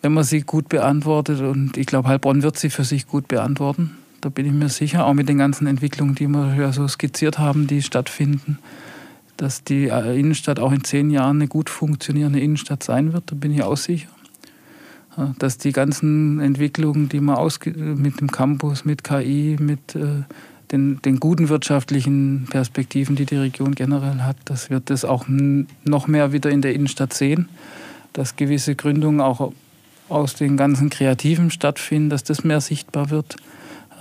Wenn man sie gut beantwortet, und ich glaube, Heilbronn wird sie für sich gut beantworten, da bin ich mir sicher, auch mit den ganzen Entwicklungen, die wir ja so skizziert haben, die stattfinden, dass die äh, Innenstadt auch in zehn Jahren eine gut funktionierende Innenstadt sein wird. Da bin ich auch sicher. Dass die ganzen Entwicklungen, die man mit dem Campus, mit KI, mit äh, den, den, guten wirtschaftlichen Perspektiven, die die Region generell hat, dass wir das auch noch mehr wieder in der Innenstadt sehen, dass gewisse Gründungen auch aus den ganzen Kreativen stattfinden, dass das mehr sichtbar wird.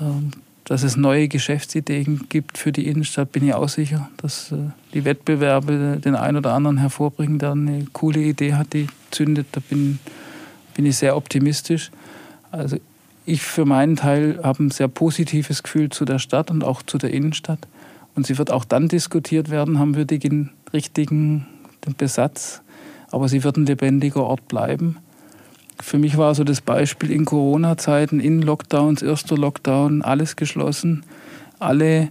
Ähm, dass es neue Geschäftsideen gibt für die Innenstadt, bin ich auch sicher, dass äh, die Wettbewerbe den einen oder anderen hervorbringen, der eine coole Idee hat, die zündet. Da bin, bin ich sehr optimistisch. Also ich für meinen Teil habe ein sehr positives Gefühl zu der Stadt und auch zu der Innenstadt. Und sie wird auch dann diskutiert werden, haben wir den richtigen den Besatz. Aber sie wird ein lebendiger Ort bleiben für mich war so das Beispiel in Corona-Zeiten, in Lockdowns, erster Lockdown, alles geschlossen. Alle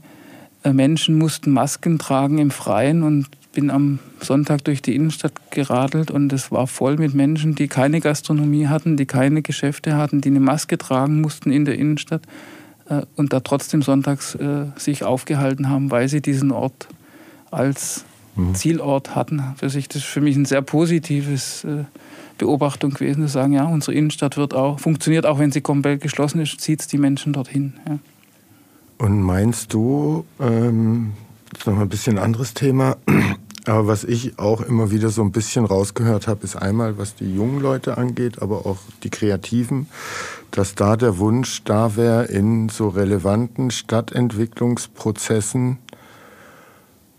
äh, Menschen mussten Masken tragen im Freien und bin am Sonntag durch die Innenstadt geradelt und es war voll mit Menschen, die keine Gastronomie hatten, die keine Geschäfte hatten, die eine Maske tragen mussten in der Innenstadt äh, und da trotzdem sonntags äh, sich aufgehalten haben, weil sie diesen Ort als mhm. Zielort hatten. Für sich das ist für mich ein sehr positives Beobachtung gewesen, zu sagen, ja, unsere Innenstadt wird auch, funktioniert auch, wenn sie komplett geschlossen ist, zieht es die Menschen dorthin. Ja. Und meinst du, ähm, das ist noch ein bisschen ein anderes Thema, aber was ich auch immer wieder so ein bisschen rausgehört habe, ist einmal, was die jungen Leute angeht, aber auch die Kreativen, dass da der Wunsch da wäre, in so relevanten Stadtentwicklungsprozessen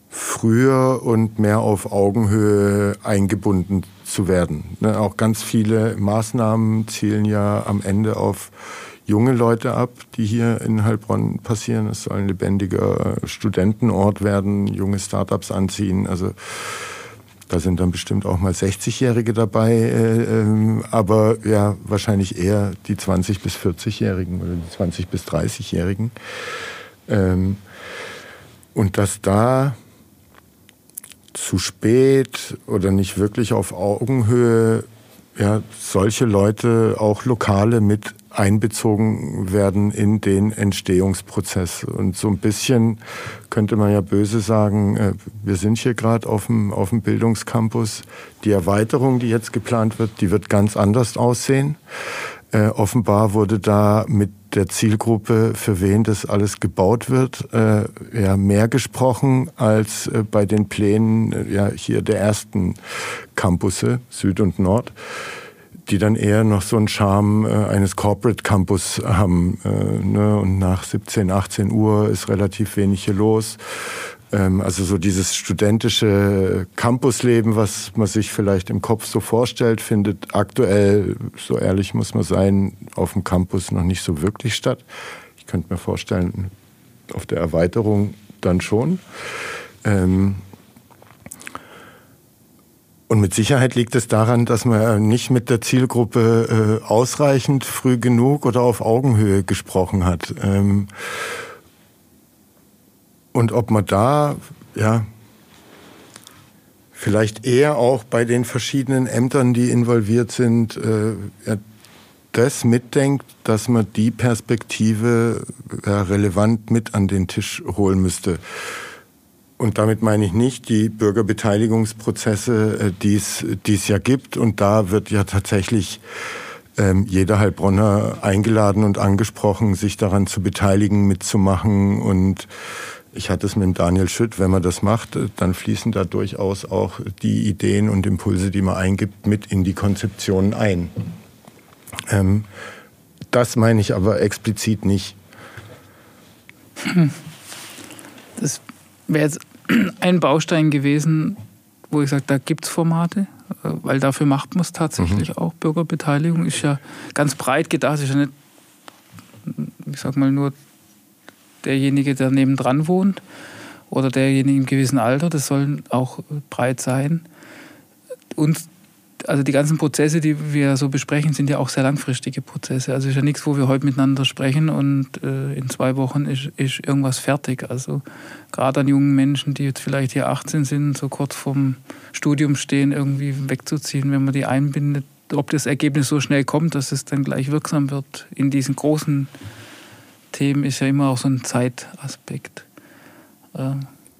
früher und mehr auf Augenhöhe eingebunden zu werden. Ne, auch ganz viele Maßnahmen zielen ja am Ende auf junge Leute ab, die hier in Heilbronn passieren. Es soll ein lebendiger Studentenort werden, junge Startups anziehen. Also da sind dann bestimmt auch mal 60-Jährige dabei, äh, äh, aber ja, wahrscheinlich eher die 20- bis 40-Jährigen oder die 20- bis 30-Jährigen. Ähm, und dass da zu spät oder nicht wirklich auf Augenhöhe ja, solche Leute, auch Lokale mit einbezogen werden in den Entstehungsprozess. Und so ein bisschen könnte man ja böse sagen, äh, wir sind hier gerade auf dem, auf dem Bildungscampus. Die Erweiterung, die jetzt geplant wird, die wird ganz anders aussehen. Äh, offenbar wurde da mit der Zielgruppe, für wen das alles gebaut wird, äh, ja, mehr gesprochen als äh, bei den Plänen äh, ja, hier der ersten Campusse, Süd und Nord, die dann eher noch so einen Charme äh, eines Corporate Campus haben. Äh, ne? Und nach 17, 18 Uhr ist relativ wenig hier los. Ähm, also so dieses studentische Campusleben, was man sich vielleicht im Kopf so vorstellt, findet aktuell, so ehrlich muss man sein, auf dem Campus noch nicht so wirklich statt. Ich könnte mir vorstellen, auf der Erweiterung dann schon. Ähm, und mit Sicherheit liegt es daran, dass man nicht mit der Zielgruppe äh, ausreichend früh genug oder auf Augenhöhe gesprochen hat. Und ob man da, ja, vielleicht eher auch bei den verschiedenen Ämtern, die involviert sind, äh, ja, das mitdenkt, dass man die Perspektive ja, relevant mit an den Tisch holen müsste. Und damit meine ich nicht die Bürgerbeteiligungsprozesse, äh, die es ja gibt. Und da wird ja tatsächlich ähm, jeder Heilbronner eingeladen und angesprochen, sich daran zu beteiligen, mitzumachen und ich hatte es mit Daniel Schütt, wenn man das macht, dann fließen da durchaus auch die Ideen und Impulse, die man eingibt, mit in die Konzeption ein. Ähm, das meine ich aber explizit nicht. Das wäre jetzt ein Baustein gewesen, wo ich sage, da gibt es Formate, äh, weil dafür macht man es tatsächlich mhm. auch. Bürgerbeteiligung ist ja ganz breit gedacht, ist ja nicht, ich sag mal, nur derjenige, der nebendran wohnt oder derjenige im gewissen Alter, das soll auch breit sein. Und also die ganzen Prozesse, die wir so besprechen, sind ja auch sehr langfristige Prozesse. Also es ist ja nichts, wo wir heute miteinander sprechen und äh, in zwei Wochen ist, ist irgendwas fertig. Also gerade an jungen Menschen, die jetzt vielleicht hier 18 sind, so kurz vorm Studium stehen, irgendwie wegzuziehen, wenn man die einbindet, ob das Ergebnis so schnell kommt, dass es dann gleich wirksam wird in diesen großen Themen ist ja immer auch so ein Zeitaspekt. Äh,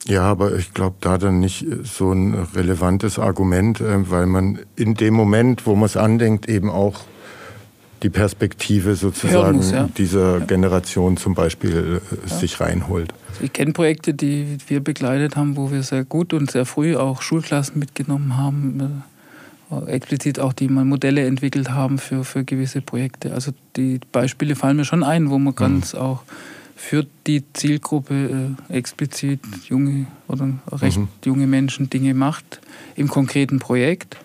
ja, aber ich glaube, da dann nicht so ein relevantes Argument, äh, weil man in dem Moment, wo man es andenkt, eben auch die Perspektive sozusagen muss, ja. dieser ja. Generation zum Beispiel äh, ja. sich reinholt. Also ich kenne Projekte, die wir begleitet haben, wo wir sehr gut und sehr früh auch Schulklassen mitgenommen haben explizit auch die mal Modelle entwickelt haben für, für gewisse Projekte. Also die Beispiele fallen mir schon ein, wo man ganz mhm. auch für die Zielgruppe äh, explizit junge oder recht mhm. junge Menschen Dinge macht im konkreten Projekt.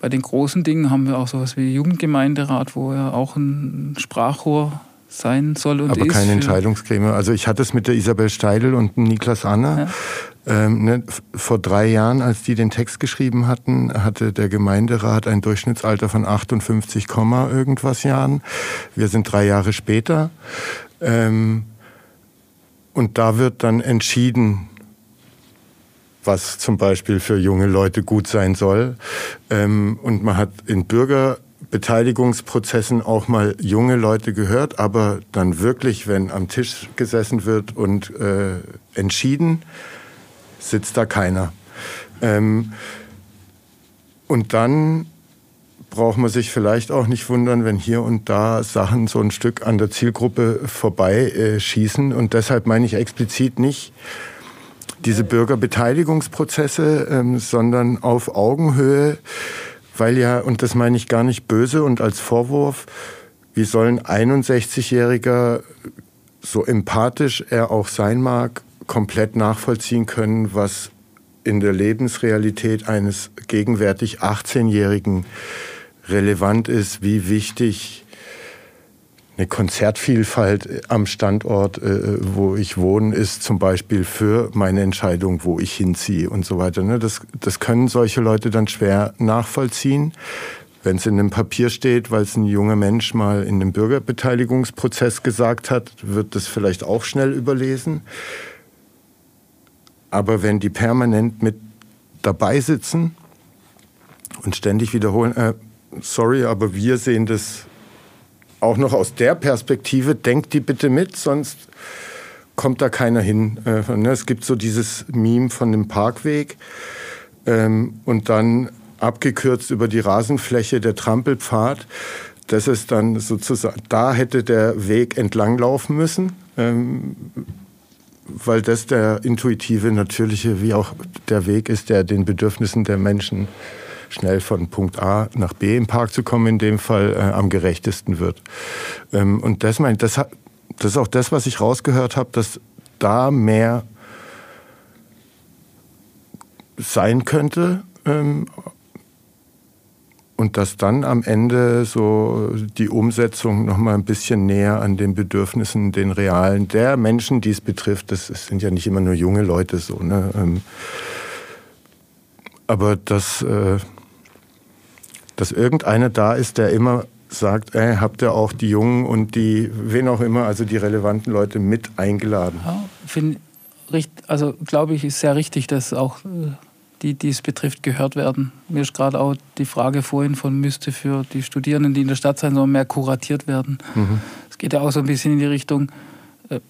Bei den großen Dingen haben wir auch sowas wie Jugendgemeinderat, wo er auch ein Sprachrohr sein soll und Aber ist. keine Entscheidungsgremium. Also ich hatte es mit der Isabel Steidel und Niklas Anna. Ja. Ähm, ne, vor drei Jahren, als die den Text geschrieben hatten, hatte der Gemeinderat ein Durchschnittsalter von 58, irgendwas Jahren. Wir sind drei Jahre später. Ähm, und da wird dann entschieden, was zum Beispiel für junge Leute gut sein soll. Ähm, und man hat in Bürgerbeteiligungsprozessen auch mal junge Leute gehört, aber dann wirklich, wenn am Tisch gesessen wird und äh, entschieden, sitzt da keiner. Ähm, und dann braucht man sich vielleicht auch nicht wundern, wenn hier und da Sachen so ein Stück an der Zielgruppe vorbei äh, schießen. Und deshalb meine ich explizit nicht diese Bürgerbeteiligungsprozesse, ähm, sondern auf Augenhöhe, weil ja, und das meine ich gar nicht böse und als Vorwurf, wie soll ein 61-Jähriger, so empathisch er auch sein mag, komplett nachvollziehen können, was in der Lebensrealität eines gegenwärtig 18-Jährigen relevant ist, wie wichtig eine Konzertvielfalt am Standort, äh, wo ich wohne, ist zum Beispiel für meine Entscheidung, wo ich hinziehe und so weiter. Ne? Das, das können solche Leute dann schwer nachvollziehen. Wenn es in einem Papier steht, weil es ein junger Mensch mal in einem Bürgerbeteiligungsprozess gesagt hat, wird das vielleicht auch schnell überlesen. Aber wenn die permanent mit dabei sitzen und ständig wiederholen, äh, sorry, aber wir sehen das auch noch aus der Perspektive, denkt die bitte mit, sonst kommt da keiner hin. Äh, ne, es gibt so dieses Meme von dem Parkweg ähm, und dann abgekürzt über die Rasenfläche der Trampelpfad. Das ist dann sozusagen, da hätte der Weg entlanglaufen müssen. Weil das der intuitive, natürliche, wie auch der Weg ist, der den Bedürfnissen der Menschen schnell von Punkt A nach B im Park zu kommen, in dem Fall äh, am gerechtesten wird. Ähm, und das, mein, das, das ist auch das, was ich rausgehört habe, dass da mehr sein könnte. Ähm, und dass dann am Ende so die Umsetzung noch mal ein bisschen näher an den Bedürfnissen, den realen der Menschen, die es betrifft, das sind ja nicht immer nur junge Leute so, ne? Ähm, aber dass, äh, dass irgendeiner da ist, der immer sagt, ey, habt ihr auch die Jungen und die, wen auch immer, also die relevanten Leute mit eingeladen. Ja, find, also glaube ich, ist sehr richtig, dass auch äh, die, es betrifft, gehört werden. Mir ist gerade auch die Frage vorhin von, müsste für die Studierenden, die in der Stadt sein sollen, mehr kuratiert werden. Mhm. Es geht ja auch so ein bisschen in die Richtung, äh,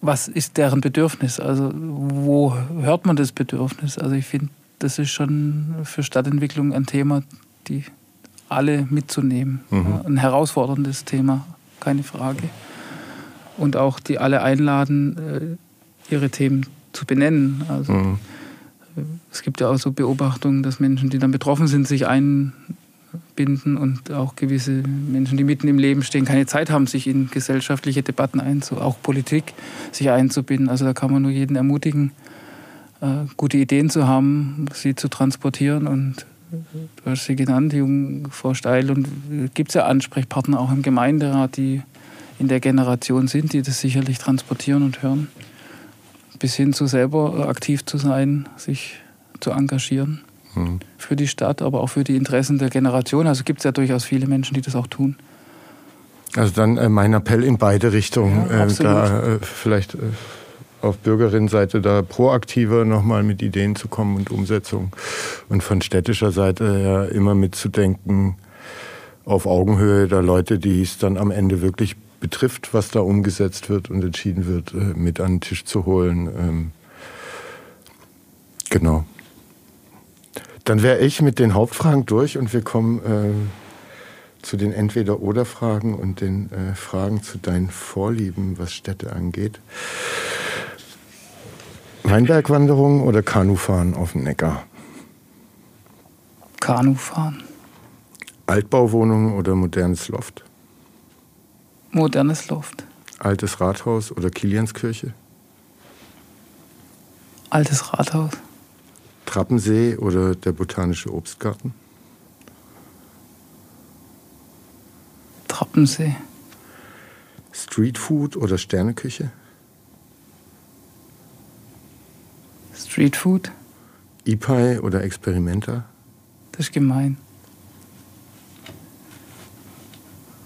was ist deren Bedürfnis? Also wo hört man das Bedürfnis? Also ich finde, das ist schon für Stadtentwicklung ein Thema, die alle mitzunehmen. Mhm. Ein herausforderndes Thema, keine Frage. Und auch die alle einladen, äh, ihre Themen zu benennen. Also mhm. Es gibt ja auch so Beobachtungen, dass Menschen, die dann betroffen sind, sich einbinden und auch gewisse Menschen, die mitten im Leben stehen, keine Zeit haben, sich in gesellschaftliche Debatten einzubinden, auch Politik sich einzubinden. Also da kann man nur jeden ermutigen, äh, gute Ideen zu haben, sie zu transportieren und du hast sie genannt, Jungfrau Steil, und gibt es ja Ansprechpartner auch im Gemeinderat, die in der Generation sind, die das sicherlich transportieren und hören. Bis hin zu selber aktiv zu sein, sich zu engagieren mhm. für die Stadt, aber auch für die Interessen der Generation. Also gibt es ja durchaus viele Menschen, die das auch tun. Also dann äh, mein Appell in beide Richtungen. Ja, äh, da äh, vielleicht äh, auf Bürgerinnenseite da proaktiver nochmal mit Ideen zu kommen und Umsetzung. Und von städtischer Seite ja immer mitzudenken, auf Augenhöhe der Leute, die es dann am Ende wirklich betrifft, was da umgesetzt wird und entschieden wird, äh, mit an den Tisch zu holen. Ähm, genau. Dann wäre ich mit den Hauptfragen durch und wir kommen äh, zu den Entweder-Oder-Fragen und den äh, Fragen zu deinen Vorlieben, was Städte angeht. Weinbergwanderung oder Kanufahren auf dem Neckar? Kanufahren. Altbauwohnung oder modernes Loft? Modernes Loft. Altes Rathaus oder Kilianskirche? Altes Rathaus. Trappensee oder der botanische Obstgarten? Trappensee. Streetfood oder Sterneküche? Streetfood. E-Pie oder Experimenta? Das ist gemein.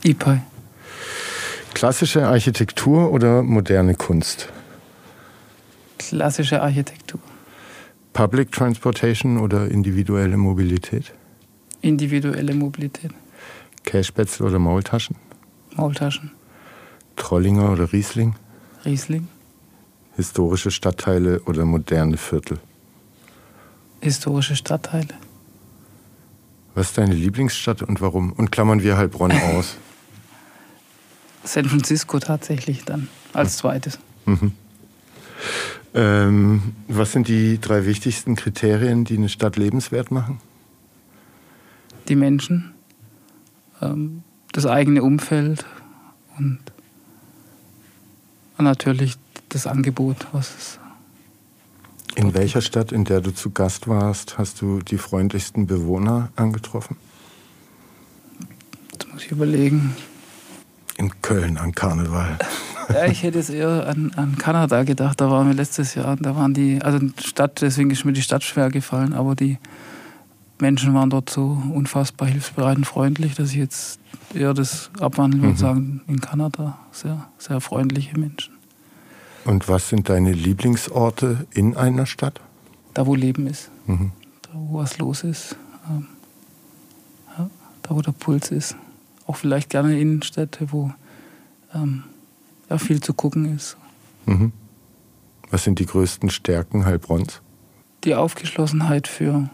E-Pie. Klassische Architektur oder moderne Kunst? Klassische Architektur. Public Transportation oder individuelle Mobilität? Individuelle Mobilität. Cashspätzle oder Maultaschen? Maultaschen. Trollinger oder Riesling? Riesling. Historische Stadtteile oder moderne Viertel? Historische Stadtteile. Was ist deine Lieblingsstadt und warum? Und klammern wir Heilbronn aus? San Francisco tatsächlich dann als zweites. Mhm. Ähm, was sind die drei wichtigsten Kriterien, die eine Stadt lebenswert machen? Die Menschen, ähm, das eigene Umfeld und natürlich das Angebot, was es. In welcher Stadt, in der du zu Gast warst, hast du die freundlichsten Bewohner angetroffen? Jetzt muss ich überlegen. In Köln an Karneval. Ja, ich hätte es eher an, an Kanada gedacht. Da waren wir letztes Jahr. Da waren die, also Stadt, deswegen ist mir die Stadt schwer gefallen, aber die Menschen waren dort so unfassbar hilfsbereit und freundlich, dass ich jetzt eher das abwandeln würde mhm. sagen, in Kanada sehr, sehr freundliche Menschen. Und was sind deine Lieblingsorte in einer Stadt? Da, wo Leben ist. Mhm. Da, wo was los ist. Ähm, ja, da, wo der Puls ist. Auch vielleicht gerne Innenstädte, wo ähm, ja, viel zu gucken ist. Mhm. Was sind die größten Stärken Heilbronns? Die Aufgeschlossenheit für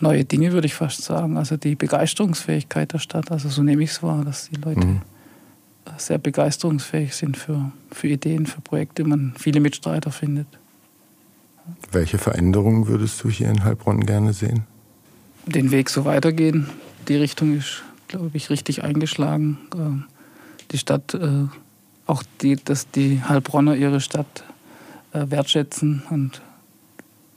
neue Dinge, würde ich fast sagen. Also die Begeisterungsfähigkeit der Stadt. Also so nehme ich es wahr, dass die Leute mhm sehr begeisterungsfähig sind für, für Ideen, für Projekte, man viele Mitstreiter findet. Welche Veränderungen würdest du hier in Heilbronn gerne sehen? Den Weg so weitergehen. Die Richtung ist, glaube ich, richtig eingeschlagen. Ähm, die Stadt, äh, auch die, dass die Heilbronner ihre Stadt äh, wertschätzen und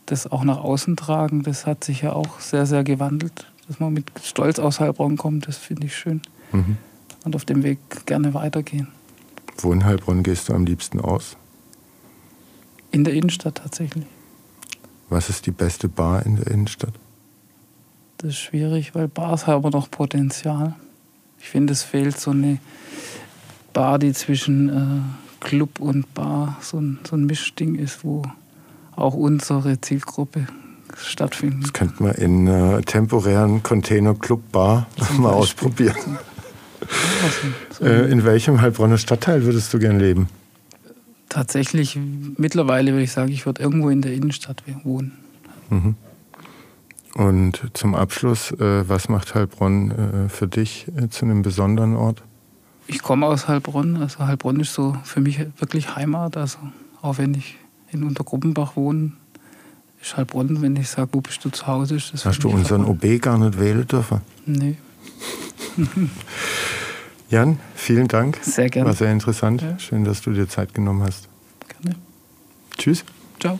das auch nach außen tragen, das hat sich ja auch sehr, sehr gewandelt. Dass man mit Stolz aus Heilbronn kommt, das finde ich schön. Mhm. Und auf dem Weg gerne weitergehen. Wo in Heilbronn gehst du am liebsten aus? In der Innenstadt tatsächlich. Was ist die beste Bar in der Innenstadt? Das ist schwierig, weil Bars haben noch Potenzial. Ich finde, es fehlt so eine Bar, die zwischen äh, Club und Bar so ein, so ein Mischding ist, wo auch unsere Zielgruppe stattfindet. Das könnte man in äh, temporären Container Club Bar mal ausprobieren. So, äh, in welchem Heilbronner Stadtteil würdest du gern leben? Tatsächlich, mittlerweile würde ich sagen, ich würde irgendwo in der Innenstadt wohnen. Mhm. Und zum Abschluss, äh, was macht Heilbronn äh, für dich äh, zu einem besonderen Ort? Ich komme aus Heilbronn. Also Heilbronn ist so für mich wirklich Heimat. Also auch wenn ich in Untergruppenbach wohne, ist Heilbronn, wenn ich sage, wo bist du zu Hause? Ist das Hast du unseren OB gar nicht wählen dürfen? Nee. Jan, vielen Dank. Sehr gerne. War sehr interessant. Ja. Schön, dass du dir Zeit genommen hast. Gerne. Tschüss. Ciao.